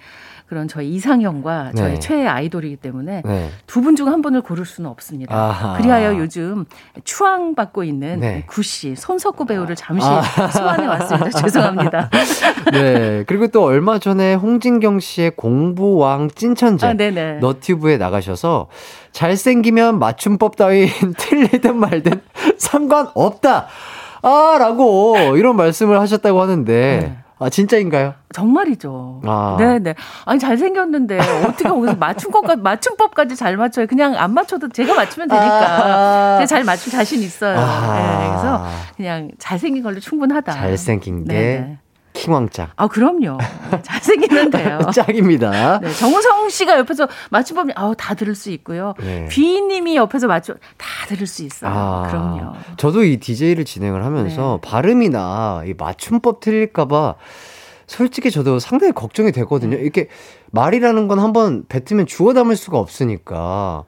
Speaker 5: 그런 저의 이상형과 저의
Speaker 1: 네.
Speaker 5: 최애 아이돌이기 때문에
Speaker 1: 네.
Speaker 5: 두분 중 한 분을 고를 수는 없습니다.
Speaker 1: 아하.
Speaker 5: 그리하여 요즘 추앙받고 있는
Speaker 1: 네.
Speaker 5: 구씨 손석구 배우를 잠시
Speaker 1: 아.
Speaker 5: 소환해 왔습니다. *laughs* 죄송합니다.
Speaker 1: 네. 그리고 또 얼마 전에 홍진경 씨의 공부왕 찐천재
Speaker 5: 아.
Speaker 1: 너튜브에 나가셔서 잘생기면 맞춤법 따윈 틀리든 말든 상관없다. 아, 라고 이런 말씀을 하셨다고 하는데,
Speaker 5: 네.
Speaker 1: 아, 진짜인가요?
Speaker 5: 정말이죠.
Speaker 1: 아.
Speaker 5: 네네. 아니 잘생겼는데 어떻게 거기서 맞춤법까지 맞춤법까지 잘 맞춰요? 그냥 안 맞춰도 제가 맞추면 되니까
Speaker 1: 아.
Speaker 5: 제가 잘 맞춤 자신 있어요.
Speaker 1: 아.
Speaker 5: 네, 그래서 그냥 잘생긴 걸로 충분하다.
Speaker 1: 잘생긴 게
Speaker 5: 네네.
Speaker 1: 킹왕짱.
Speaker 5: 아 그럼요. 네, 잘생기면 돼요.
Speaker 1: 짱입니다.
Speaker 5: 네, 정우성 씨가 옆에서 맞춤법 아우 다 들을 수 있고요.
Speaker 1: 네.
Speaker 5: 귀님이 옆에서 맞춤 다 들을 수 있어요.
Speaker 1: 아,
Speaker 5: 그럼요.
Speaker 1: 저도 이 DJ를 진행을 하면서 발음이나 이 맞춤법 틀릴까봐 솔직히 저도 상당히 걱정이 되거든요. 이렇게 말이라는 건 한번 뱉으면 주워 담을 수가 없으니까.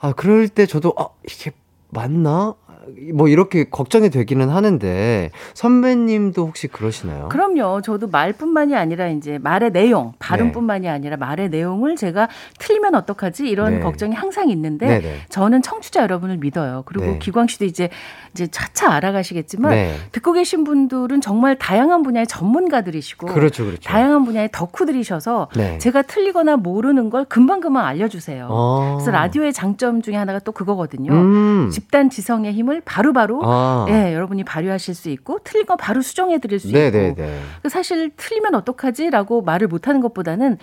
Speaker 1: 아, 그럴 때 저도, 아, 이게 맞나? 뭐 이렇게 걱정이 되기는 하는데 선배님도 혹시 그러시나요?
Speaker 5: 그럼요. 저도 말뿐만이 아니라 이제 말의 내용, 발음뿐만이 아니라 말의 내용을 제가 틀리면 어떡하지 이런
Speaker 1: 네.
Speaker 5: 걱정이 항상 있는데
Speaker 1: 네네.
Speaker 5: 저는 청취자 여러분을 믿어요. 그리고
Speaker 1: 네.
Speaker 5: 기광 씨도 이제 이제 차차 알아가시겠지만
Speaker 1: 네.
Speaker 5: 듣고 계신 분들은 정말 다양한 분야의 전문가들이시고
Speaker 1: 그렇죠, 그렇죠.
Speaker 5: 다양한 분야의 덕후들이셔서
Speaker 1: 네.
Speaker 5: 제가 틀리거나 모르는 걸 금방 금방 알려주세요.
Speaker 1: 어.
Speaker 5: 그래서 라디오의 장점 중에 하나가 또 그거거든요.
Speaker 1: 음.
Speaker 5: 집단 지성의 힘을 바로바로
Speaker 1: 아.
Speaker 5: 예, 여러분이 발휘하실 수 있고 틀린 거 바로 수정해 드릴 수
Speaker 1: 네네네.
Speaker 5: 있고 그 사실 틀리면 어떡하지라고 말을 못하는 것보다는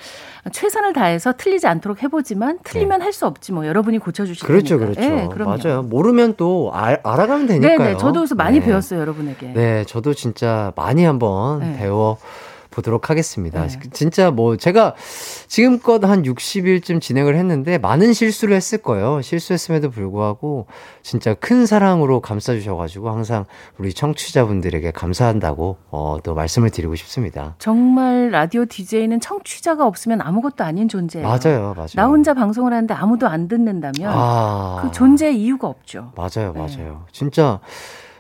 Speaker 5: 최선을 다해서 틀리지 않도록 해보지만 틀리면 할수 없지 뭐 여러분이 고쳐주실
Speaker 1: 네. 그렇죠,
Speaker 5: 테니까.
Speaker 1: 그렇죠.
Speaker 5: 예, 그럼요.
Speaker 1: 맞아요. 모르면 또 알, 알아가면 되니까요.
Speaker 5: 네네 저도 그래서 많이
Speaker 1: 네.
Speaker 5: 배웠어요 여러분에게.
Speaker 1: 네, 저도 진짜 많이 한번
Speaker 5: 네.
Speaker 1: 배워 보도록 하겠습니다.
Speaker 5: 네.
Speaker 1: 진짜 뭐 제가 지금껏 한 60일쯤 진행을 했는데 많은 실수를 했을 거예요. 실수했음에도 불구하고 진짜 큰 사랑으로 감싸주셔가지고 항상 우리 청취자분들에게 감사한다고 어, 또 말씀을 드리고 싶습니다.
Speaker 5: 정말 라디오 DJ는 청취자가 없으면 아무것도 아닌 존재예요.
Speaker 1: 맞아요, 맞아요.
Speaker 5: 나 혼자 방송을 하는데 아무도 안 듣는다면
Speaker 1: 아,
Speaker 5: 그 존재의 이유가 없죠.
Speaker 1: 맞아요,
Speaker 5: 네.
Speaker 1: 맞아요. 진짜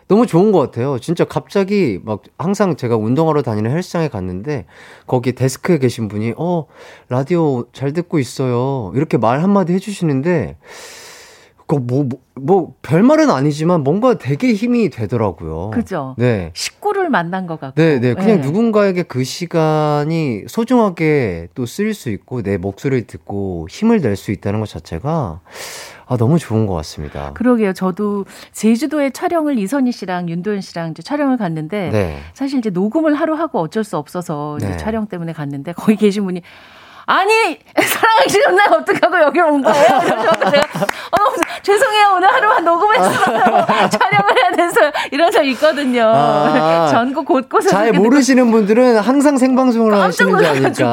Speaker 1: 너무 좋은 것 같아요. 진짜 갑자기 막 항상 제가 운동하러 다니는 헬스장에 갔는데 거기 데스크에 계신 분이 어 라디오 잘 듣고 있어요 이렇게 말 한마디 해주시는데 그뭐뭐 뭐 별말은 아니지만 뭔가 되게 힘이 되더라고요.
Speaker 5: 그죠?
Speaker 1: 네.
Speaker 5: 식구를 만난 것 같고.
Speaker 1: 네, 네. 그냥
Speaker 5: 네.
Speaker 1: 누군가에게 그 시간이 소중하게 또 쓰일 수 있고 내 목소리를 듣고 힘을 낼 수 있다는 것 자체가 아, 너무 좋은 것 같습니다.
Speaker 5: 그러게요. 저도 제주도에 촬영을 이선희 씨랑 윤도현 씨랑 이제 촬영을 갔는데
Speaker 1: 네.
Speaker 5: 사실 이제 녹음을 하루 하고 어쩔 수 없어서 이제
Speaker 1: 네.
Speaker 5: 촬영 때문에 갔는데 거기 계신 분이 아니 사랑하기 싫은 날 어떡하고 여기 온 거예요? 이러셔서 제가 어, 죄송해요. 오늘 하루만 녹음했어요. *laughs* 촬영을 해야 돼서 이런 적 있거든요.
Speaker 1: 아.
Speaker 5: 전국 곳곳에서.
Speaker 1: 잘 모르시는 분들은 항상 생방송을 하시는 줄 아니까.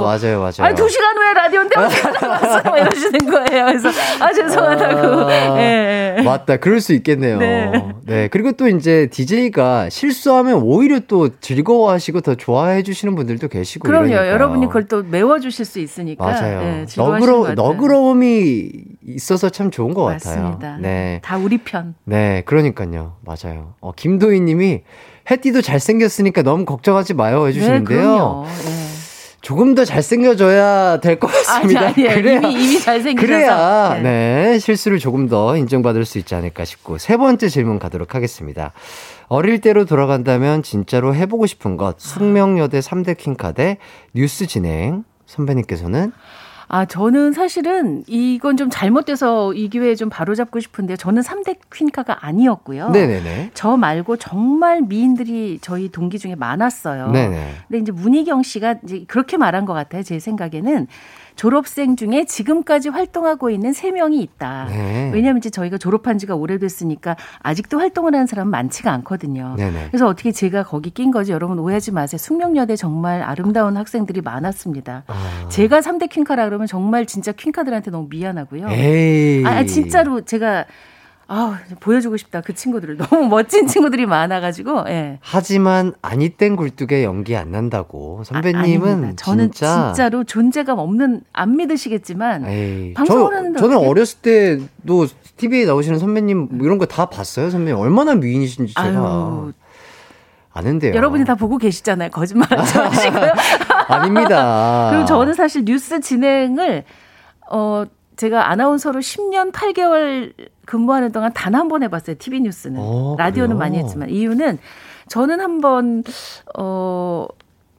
Speaker 1: 맞아요, 맞아요.
Speaker 5: 아니, 두 시간 후에 라디오인데 어떻게 *laughs* 나왔어요? 이러시는 거예요. 그래서, 아, 죄송하다고.
Speaker 1: 아,
Speaker 5: 예, 예.
Speaker 1: 맞다. 그럴 수 있겠네요.
Speaker 5: 네.
Speaker 1: 네. 그리고 또 이제 DJ가 실수하면 오히려 또 즐거워하시고 더 좋아해 주시는 분들도 계시고.
Speaker 5: 그럼요.
Speaker 1: 이러니까요.
Speaker 5: 여러분이 그걸 또 메워주 실 수 있으니까.
Speaker 1: 맞아요.
Speaker 5: 예, 것
Speaker 1: 너그러. 너그러움이 있어서 참 좋은 것
Speaker 5: 맞습니다.
Speaker 1: 같아요. 네.
Speaker 5: 다 우리 편.
Speaker 1: 네, 그러니까요. 맞아요. 어, 김도희 님이 해띠도 잘생겼으니까 너무 걱정하지 마요 해주시는데요.
Speaker 5: 네. 예.
Speaker 1: 조금 더 잘생겨져야 될 것 같습니다.
Speaker 5: 아니, 아니에요. 이미, 이미 잘생기셔서.
Speaker 1: 그래야
Speaker 5: 네.
Speaker 1: 네. 실수를 조금 더 인정받을 수 있지 않을까 싶고 세 번째 질문 가도록 하겠습니다. 어릴 때로 돌아간다면 진짜로 해보고 싶은 것 숙명여대 3대 킹카대 뉴스 진행 선배님께서는
Speaker 5: 아, 저는 사실은 이건 좀 잘못돼서 이 기회에 좀 바로잡고 싶은데 저는 3대 퀸카가 아니었고요.
Speaker 1: 네네네.
Speaker 5: 저 말고 정말 미인들이 저희 동기 중에 많았어요.
Speaker 1: 네네.
Speaker 5: 근데 이제 문희경 씨가 이제 그렇게 말한 것 같아요. 제 생각에는 졸업생 중에 지금까지 활동하고 있는 세 명이 있다.
Speaker 1: 네.
Speaker 5: 왜냐하면 이제 저희가 졸업한 지가 오래됐으니까 아직도 활동을 하는 사람은 많지가 않거든요.
Speaker 1: 네네.
Speaker 5: 그래서 어떻게 제가 거기 낀 거지 여러분 오해하지 마세요. 숙명여대 정말 아름다운 학생들이 많았습니다.
Speaker 1: 아.
Speaker 5: 제가 3대 퀸카라 그러면 정말 진짜 퀸카들한테 너무 미안하고요.
Speaker 1: 에이.
Speaker 5: 아, 진짜로 제가 아 보여주고 싶다 그 친구들을 너무 멋진 친구들이 많아가지고 예.
Speaker 1: 하지만 아니 땐 굴뚝에 연기 안 난다고 선배님은
Speaker 5: 아. 저는
Speaker 1: 진짜
Speaker 5: 진짜 로 존재감 없는 안 믿으시겠지만
Speaker 1: 에이,
Speaker 5: 방송을
Speaker 1: 저,
Speaker 5: 하는데
Speaker 1: 저는
Speaker 5: 어떻게-
Speaker 1: 어렸을 때도 TV에 나오시는 선배님 뭐 이런 거 다 봤어요, 선배님. 얼마나 미인이신지 제가
Speaker 5: 아유
Speaker 1: 아는데요.
Speaker 5: 여러분이 다 보고 계시잖아요. 거짓말 하지 마시고요. *laughs*
Speaker 1: 아닙니다.
Speaker 5: 그리고 저는 사실 뉴스 진행을 어 제가 아나운서로 10년 8개월 근무하는 동안 단 한 번 해봤어요. TV 뉴스는
Speaker 1: 어,
Speaker 5: 라디오는
Speaker 1: 그래요?
Speaker 5: 많이 했지만 이유는 저는 한번 어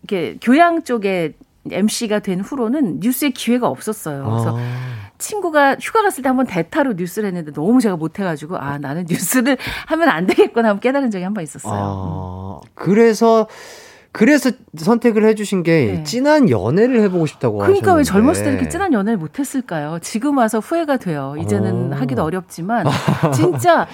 Speaker 5: 이렇게 교양 쪽에 MC가 된 후로는 뉴스에 기회가 없었어요. 그래서
Speaker 1: 아,
Speaker 5: 친구가 휴가 갔을 때 한번 대타로 뉴스를 했는데 너무 제가 못해가지고 아 나는 뉴스를 *laughs* 하면 안 되겠구나 하면 깨달은 적이 한 번 있었어요.
Speaker 1: 아, 그래서 그래서 선택을 해주신 게
Speaker 5: 네.
Speaker 1: 진한 연애를 해보고 싶다고
Speaker 5: 그러니까 왜
Speaker 1: 하셨는데.
Speaker 5: 젊었을 때 이렇게 진한 연애를 못했을까요? 지금 와서 후회가 돼요. 이제는
Speaker 1: 어.
Speaker 5: 하기도 어렵지만 *laughs* 진짜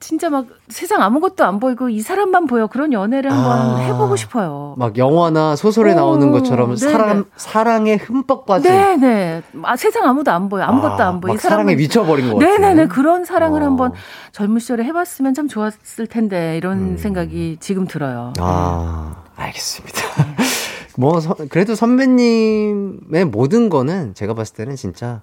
Speaker 5: 진짜 막 세상 아무것도 안 보이고 이 사람만 보여 그런 연애를 한번
Speaker 1: 아.
Speaker 5: 해보고 싶어요.
Speaker 1: 막 영화나 소설에
Speaker 5: 오,
Speaker 1: 나오는 것처럼
Speaker 5: 네네.
Speaker 1: 사람 사랑에 흠뻑 빠진
Speaker 5: 네네. 아, 세상 아무도 안 보여. 아무것도
Speaker 1: 아,
Speaker 5: 안 보여. 막이
Speaker 1: 사랑에 미쳐버린 것 같은.
Speaker 5: 네네네. 그런 사랑을
Speaker 1: 어.
Speaker 5: 한번 젊은 시절에 해봤으면 참 좋았을 텐데 이런
Speaker 1: 음.
Speaker 5: 생각이 지금 들어요.
Speaker 1: 아, 알겠습니다. *laughs* 뭐, 서- 그래도 선배님의 모든 거는 제가 봤을 때는 진짜,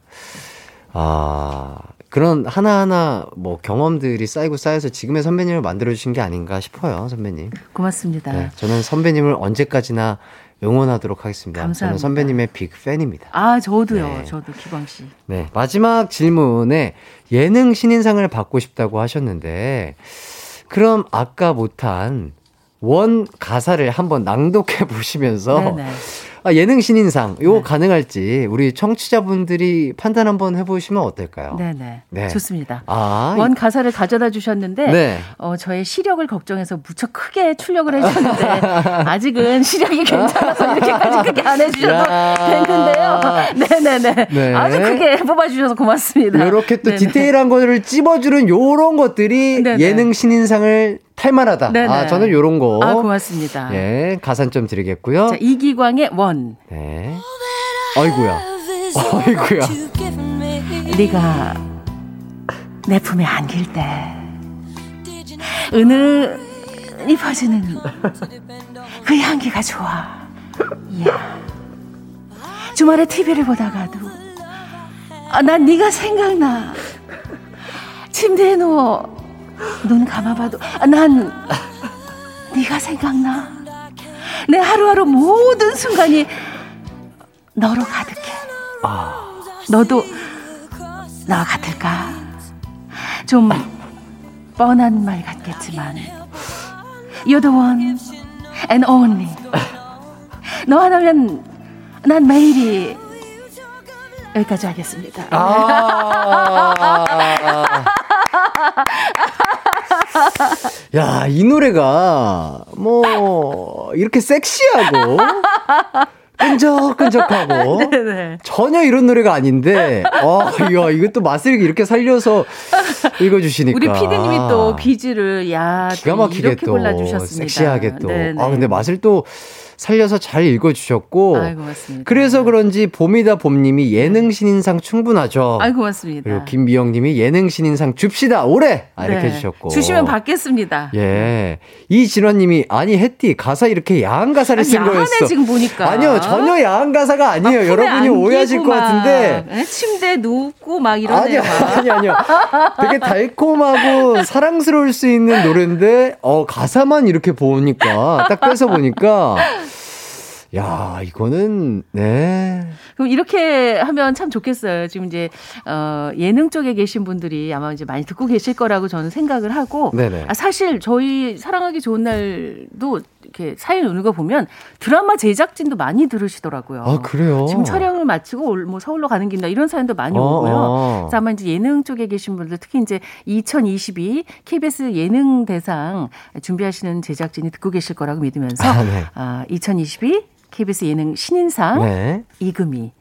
Speaker 1: 아, 그런 하나하나 뭐 경험들이 쌓이고 쌓여서 지금의 선배님을 만들어주신 게 아닌가 싶어요, 선배님.
Speaker 5: 고맙습니다.
Speaker 1: 네, 저는 선배님을 언제까지나 응원하도록 하겠습니다. 저는
Speaker 5: 감사합니다.
Speaker 1: 선배님의 빅 팬입니다.
Speaker 5: 아 저도요.
Speaker 1: 네.
Speaker 5: 저도 기광 씨.
Speaker 1: 네, 마지막 질문에 예능 신인상을 받고 싶다고 하셨는데, 그럼 아까 못한 One 가사를 한번 낭독해 *laughs* 보시면서
Speaker 5: 네네.
Speaker 1: 아, 예능 신인상 요거
Speaker 5: 네.
Speaker 1: 가능할지 우리 청취자분들이 판단 한번 해보시면 어떨까요?
Speaker 5: 네네.
Speaker 1: 네.
Speaker 5: 좋습니다.
Speaker 1: 아,
Speaker 5: One 가사를 가져다 주셨는데
Speaker 1: 네.
Speaker 5: 어, 저의 시력을 걱정해서 무척 크게 출력을 해주셨는데 *laughs* 아직은 시력이 괜찮아서 이렇게까지 크게 안 해주셔도
Speaker 1: 야.
Speaker 5: 되는데요. 네네네.
Speaker 1: 네.
Speaker 5: 아주 크게 뽑아주셔서 고맙습니다.
Speaker 1: 이렇게 또
Speaker 5: 네네.
Speaker 1: 디테일한 거를 찝어주는 요런 것들이
Speaker 5: 네네.
Speaker 1: 예능 신인상을 탈만하다.
Speaker 5: 네네.
Speaker 1: 아, 저는 요런 거.
Speaker 5: 아 고맙습니다.
Speaker 1: 예, 가산점 드리겠고요.
Speaker 5: 자 이기광의 원.
Speaker 1: 네. 아이고야. 아이고야.
Speaker 5: 네가 내 품에 안길 때 은은히 퍼지는 그 향기가 좋아. 이야. 주말에 TV를 보다가도 아, 난 네가 생각나. 침대에 누워 눈 감아봐도 아, 난 네가 생각나. 내 하루하루 모든 순간이 너로 가득해. 너도 나와 같을까? 좀 뻔한 말 같겠지만 You're the one and only 너 하나면 난 매일이 여기까지 하겠습니다.
Speaker 1: 아. *laughs* *laughs* 야, 이 노래가 뭐 이렇게 섹시하고 또 끈적끈적하고
Speaker 5: 네네. *laughs*
Speaker 1: 전혀 이런 노래가 아닌데 어, 이야, 이것도 맛을 이렇게 살려서 읽어 주시니까
Speaker 5: 우리 피디님이 또 비지를 야
Speaker 1: 기가 막히게
Speaker 5: 이렇게
Speaker 1: 또
Speaker 5: 골라 주셨습니다.
Speaker 1: 섹시하게 또.
Speaker 5: 네네.
Speaker 1: 아 근데 맛을 또 살려서 잘 읽어주셨고.
Speaker 5: 아이, 고맙습니다.
Speaker 1: 그래서 그런지 봄이다 봄님이 예능 신인상 충분하죠.
Speaker 5: 아이 고맙습니다.
Speaker 1: 그리고 김미영님이 예능 신인상 줍시다 올해 아, 이렇게
Speaker 5: 네.
Speaker 1: 해주셨고.
Speaker 5: 주시면 받겠습니다.
Speaker 1: 예. 이진원님이 아니 햇띠 가사 이렇게 야한 가사를
Speaker 5: 아니,
Speaker 1: 쓴 거였어.
Speaker 5: 지금 보니까.
Speaker 1: 아니요 전혀 야한 가사가 아니에요.
Speaker 5: 막
Speaker 1: 여러분이 오해하실 것 같은데.
Speaker 5: 막, 예? 침대 눕고 막 이러네요.
Speaker 1: 아니요, 아니, 아니요. 되게 달콤하고 사랑스러울 수 있는 노래인데, 어, 가사만 이렇게 보니까, 딱 뺏어 보니까, 야, 이거는, 네.
Speaker 5: 그럼 이렇게 하면 참 좋겠어요. 지금 이제 어, 예능 쪽에 계신 분들이 아마 이제 많이 듣고 계실 거라고 저는 생각을 하고
Speaker 1: 네네.
Speaker 5: 아, 사실 저희 사랑하기 좋은 날도 이렇게 사연 오는 거 보면 드라마 제작진도 많이 들으시더라고요.
Speaker 1: 아, 그래요?
Speaker 5: 지금 촬영을 마치고 올- 뭐 서울로 가는 길이나 이런 사연도 많이
Speaker 1: 어,
Speaker 5: 오고요.
Speaker 1: 어.
Speaker 5: 그래서 아마 이제 예능 쪽에 계신 분들 특히 이제 2022 KBS 예능 대상 준비하시는 제작진이 듣고 계실 거라고 믿으면서
Speaker 1: 아, 네.
Speaker 5: 아, 2022 KBS 예능 신인상
Speaker 1: 네.
Speaker 5: 이금희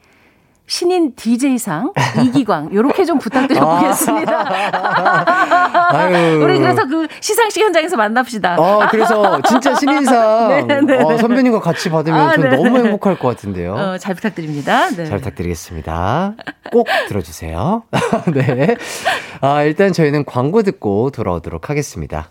Speaker 5: 신인 DJ상 이기광 요렇게 좀 부탁드려보겠습니다. *laughs*
Speaker 1: 아유.
Speaker 5: 우리 그래서 그 시상식 현장에서 만납시다.
Speaker 1: 어, 그래서 진짜 신인상, *laughs*
Speaker 5: 네, 네,
Speaker 1: 어,
Speaker 5: 네.
Speaker 1: 선배님과 같이 받으면
Speaker 5: 아,
Speaker 1: 전
Speaker 5: 네.
Speaker 1: 너무 행복할 것 같은데요.
Speaker 5: 어, 잘 부탁드립니다. 네.
Speaker 1: 잘 부탁드리겠습니다. 꼭 들어주세요. *laughs* 네. 아, 일단 저희는 광고 듣고 돌아오도록 하겠습니다.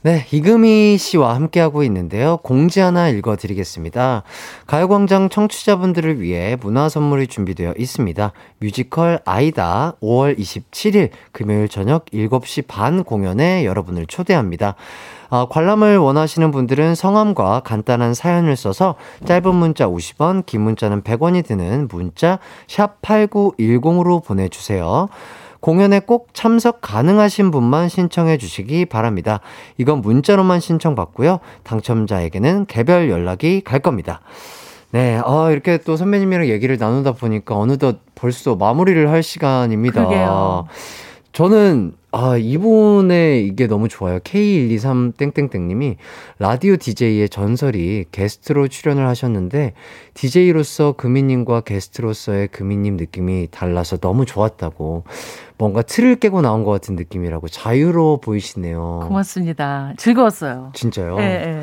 Speaker 1: 네, 이금희 씨와 함께하고 있는데요. 공지 하나 읽어드리겠습니다. 가요광장 청취자분들을 위해 문화 선물이 준비되어 있습니다. 뮤지컬 아이다 5월 27일 금요일 저녁 7시 반 공연에 여러분을 초대합니다. 아, 관람을 원하시는 분들은 성함과 간단한 사연을 써서 짧은 문자 50원, 긴 문자는 100원이 드는 문자 샵 8910으로 보내주세요. 공연에 꼭 참석 가능하신 분만 신청해 주시기 바랍니다. 이건 문자로만 신청받고요. 당첨자에게는 개별 연락이 갈 겁니다. 네, 어, 이렇게 또 선배님이랑 얘기를 나누다 보니까 어느덧 벌써 마무리를 할 시간입니다.
Speaker 5: 그러게요.
Speaker 1: 저는 아, 이분의 이게 너무 좋아요. K123땡땡땡님이 라디오 DJ의 전설이 게스트로 출연을 하셨는데, DJ로서 금희님과 게스트로서의 금희님 느낌이 달라서 너무 좋았다고. 뭔가 틀을 깨고 나온 것 같은 느낌이라고 자유로워 보이시네요.
Speaker 5: 고맙습니다. 즐거웠어요.
Speaker 1: 진짜요?
Speaker 5: 예, 예.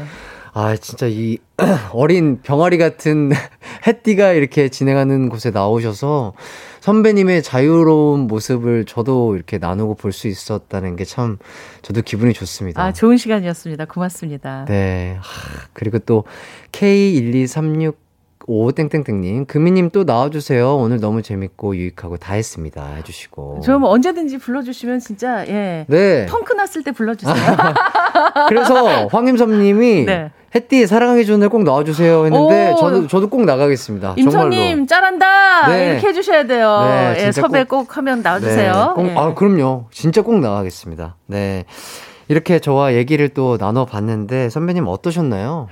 Speaker 1: 아, 진짜 이 *clears throat* 어린 병아리 같은 *laughs* 햇띠가 이렇게 진행하는 곳에 나오셔서 선배님의 자유로운 모습을 저도 이렇게 나누고 볼 수 있었다는 게 참 저도 기분이 좋습니다.
Speaker 5: 아, 좋은 시간이었습니다. 고맙습니다.
Speaker 1: 네. 하, 그리고 또 K12365 땡땡땡님, 금희님 또 나와주세요. 오늘 너무 재밌고 유익하고 다 했습니다. 해주시고.
Speaker 5: 저뭐 언제든지 불러주시면 진짜, 예.
Speaker 1: 네.
Speaker 5: 펑크 났을 때 불러주세요. *laughs*
Speaker 1: 그래서 황임섭님이 *laughs*
Speaker 5: 네.
Speaker 1: 햇띠 사랑하기 전에 꼭 나와주세요 했는데
Speaker 5: 오.
Speaker 1: 저도 저도 꼭 나가겠습니다. 정말로.
Speaker 5: 짜
Speaker 1: 네.
Speaker 5: 이렇게 해주셔야 돼요.
Speaker 1: 네,
Speaker 5: 예, 섭외
Speaker 1: 꼭-
Speaker 5: 꼭, 하면 나와주세요.
Speaker 1: 네, 꼭-
Speaker 5: 예.
Speaker 1: 아 그럼요. 진짜 꼭 나가겠습니다. 네. 이렇게 저와 얘기를 또 나눠봤는데 선배님 어떠셨나요?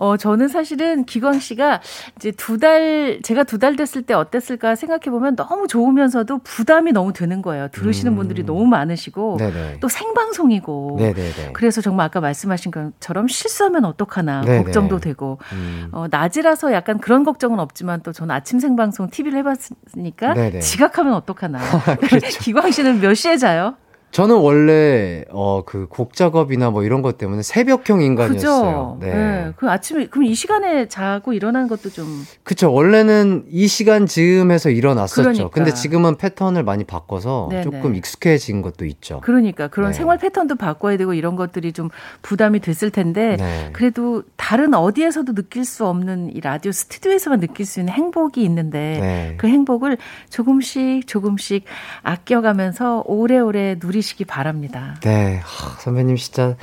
Speaker 5: 어, 저는 사실은 기광 씨가 이제 두 달, 제가 두 달 됐을 때 어땠을까 생각해보면 너무 좋으면서도 부담이 너무 드는 거예요. 들으시는
Speaker 1: 음.
Speaker 5: 분들이 너무 많으시고
Speaker 1: 네네.
Speaker 5: 또 생방송이고.
Speaker 1: 네네네.
Speaker 5: 그래서 정말 아까 말씀하신 것처럼 실수하면 어떡하나
Speaker 1: 네네.
Speaker 5: 걱정도 되고
Speaker 1: 음.
Speaker 5: 어, 낮이라서 약간 그런 걱정은 없지만 또 저는 아침 생방송 TV를 해봤으니까
Speaker 1: 네네.
Speaker 5: 지각하면 어떡하나. *laughs*
Speaker 1: 그렇죠. *laughs*
Speaker 5: 기광 씨는 몇 시에 자요?
Speaker 1: 저는 원래 어 그 곡 작업이나 뭐 이런 것 때문에 새벽형 인간이었어요.
Speaker 5: 그죠? 네. 그 아침에 그럼 이 시간에 자고 일어나는 것도 좀
Speaker 1: 그쵸. 원래는 이 시간 즈음에서 일어났었죠.
Speaker 5: 그러니까.
Speaker 1: 근데 지금은 패턴을 많이 바꿔서
Speaker 5: 네네.
Speaker 1: 조금 익숙해진 것도 있죠.
Speaker 5: 그러니까 그런
Speaker 1: 네.
Speaker 5: 생활 패턴도 바꿔야 되고 이런 것들이 좀 부담이 됐을 텐데
Speaker 1: 네.
Speaker 5: 그래도 다른 어디에서도 느낄 수 없는 이 라디오 스튜디오에서만 느낄 수 있는 행복이 있는데
Speaker 1: 네.
Speaker 5: 그 행복을 조금씩 조금씩 아껴가면서 오래오래 누리 시기 바랍니다.
Speaker 1: 네. 하, 선배님 진짜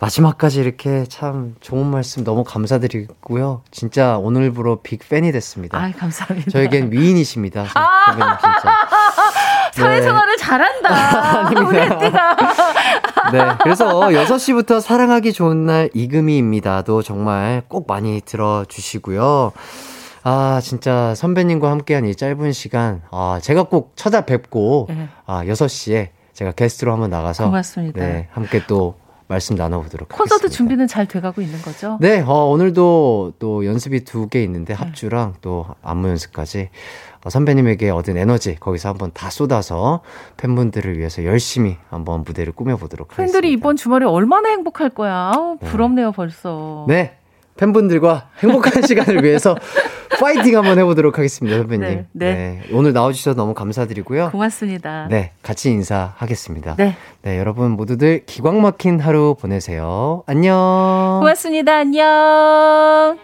Speaker 1: 마지막까지 이렇게 참 좋은 말씀 너무 감사드리고요. 진짜 오늘부로 빅팬이 됐습니다.
Speaker 5: 아, 감사합니다.
Speaker 1: 저에겐 미인이십니다. 선배님 진짜. *laughs*
Speaker 5: 사회생활을 잘한다. *laughs* 우리 띠가. *laughs*
Speaker 1: 네. 그래서 6시부터 사랑하기 좋은 날 이금희입니다도 정말 꼭 많이 들어주시고요. 아, 진짜 선배님과 함께한 이 짧은 시간, 아, 제가 꼭 찾아뵙고,
Speaker 5: 네.
Speaker 1: 아, 6시에 제가 게스트로 한번 나가서,
Speaker 5: 고맙습니다.
Speaker 1: 네, 함께 또 말씀 나눠보도록
Speaker 5: 콘서트
Speaker 1: 하겠습니다.
Speaker 5: 준비는 잘 돼가고 있는 거죠?
Speaker 1: 네, 어, 오늘도 또 연습이 두 개 있는데
Speaker 5: 네.
Speaker 1: 합주랑 또 안무 연습까지 어, 선배님에게 얻은 에너지 거기서 한번 다 쏟아서 팬분들을 위해서 열심히 한번 무대를 꾸며보도록 하겠습니다.
Speaker 5: 팬들이 이번 주말에 얼마나 행복할 거야. 아우, 부럽네요, 벌써.
Speaker 1: 네, 팬분들과 행복한 *laughs* 시간을 위해서 파이팅 한번 해보도록 하겠습니다, 선배님.
Speaker 5: 네, 네.
Speaker 1: 오늘 나와주셔서 너무 감사드리고요.
Speaker 5: 고맙습니다.
Speaker 1: 네, 같이 인사하겠습니다.
Speaker 5: 네.
Speaker 1: 네, 여러분 모두들 기광 막힌 하루 보내세요. 안녕.
Speaker 5: 고맙습니다. 안녕.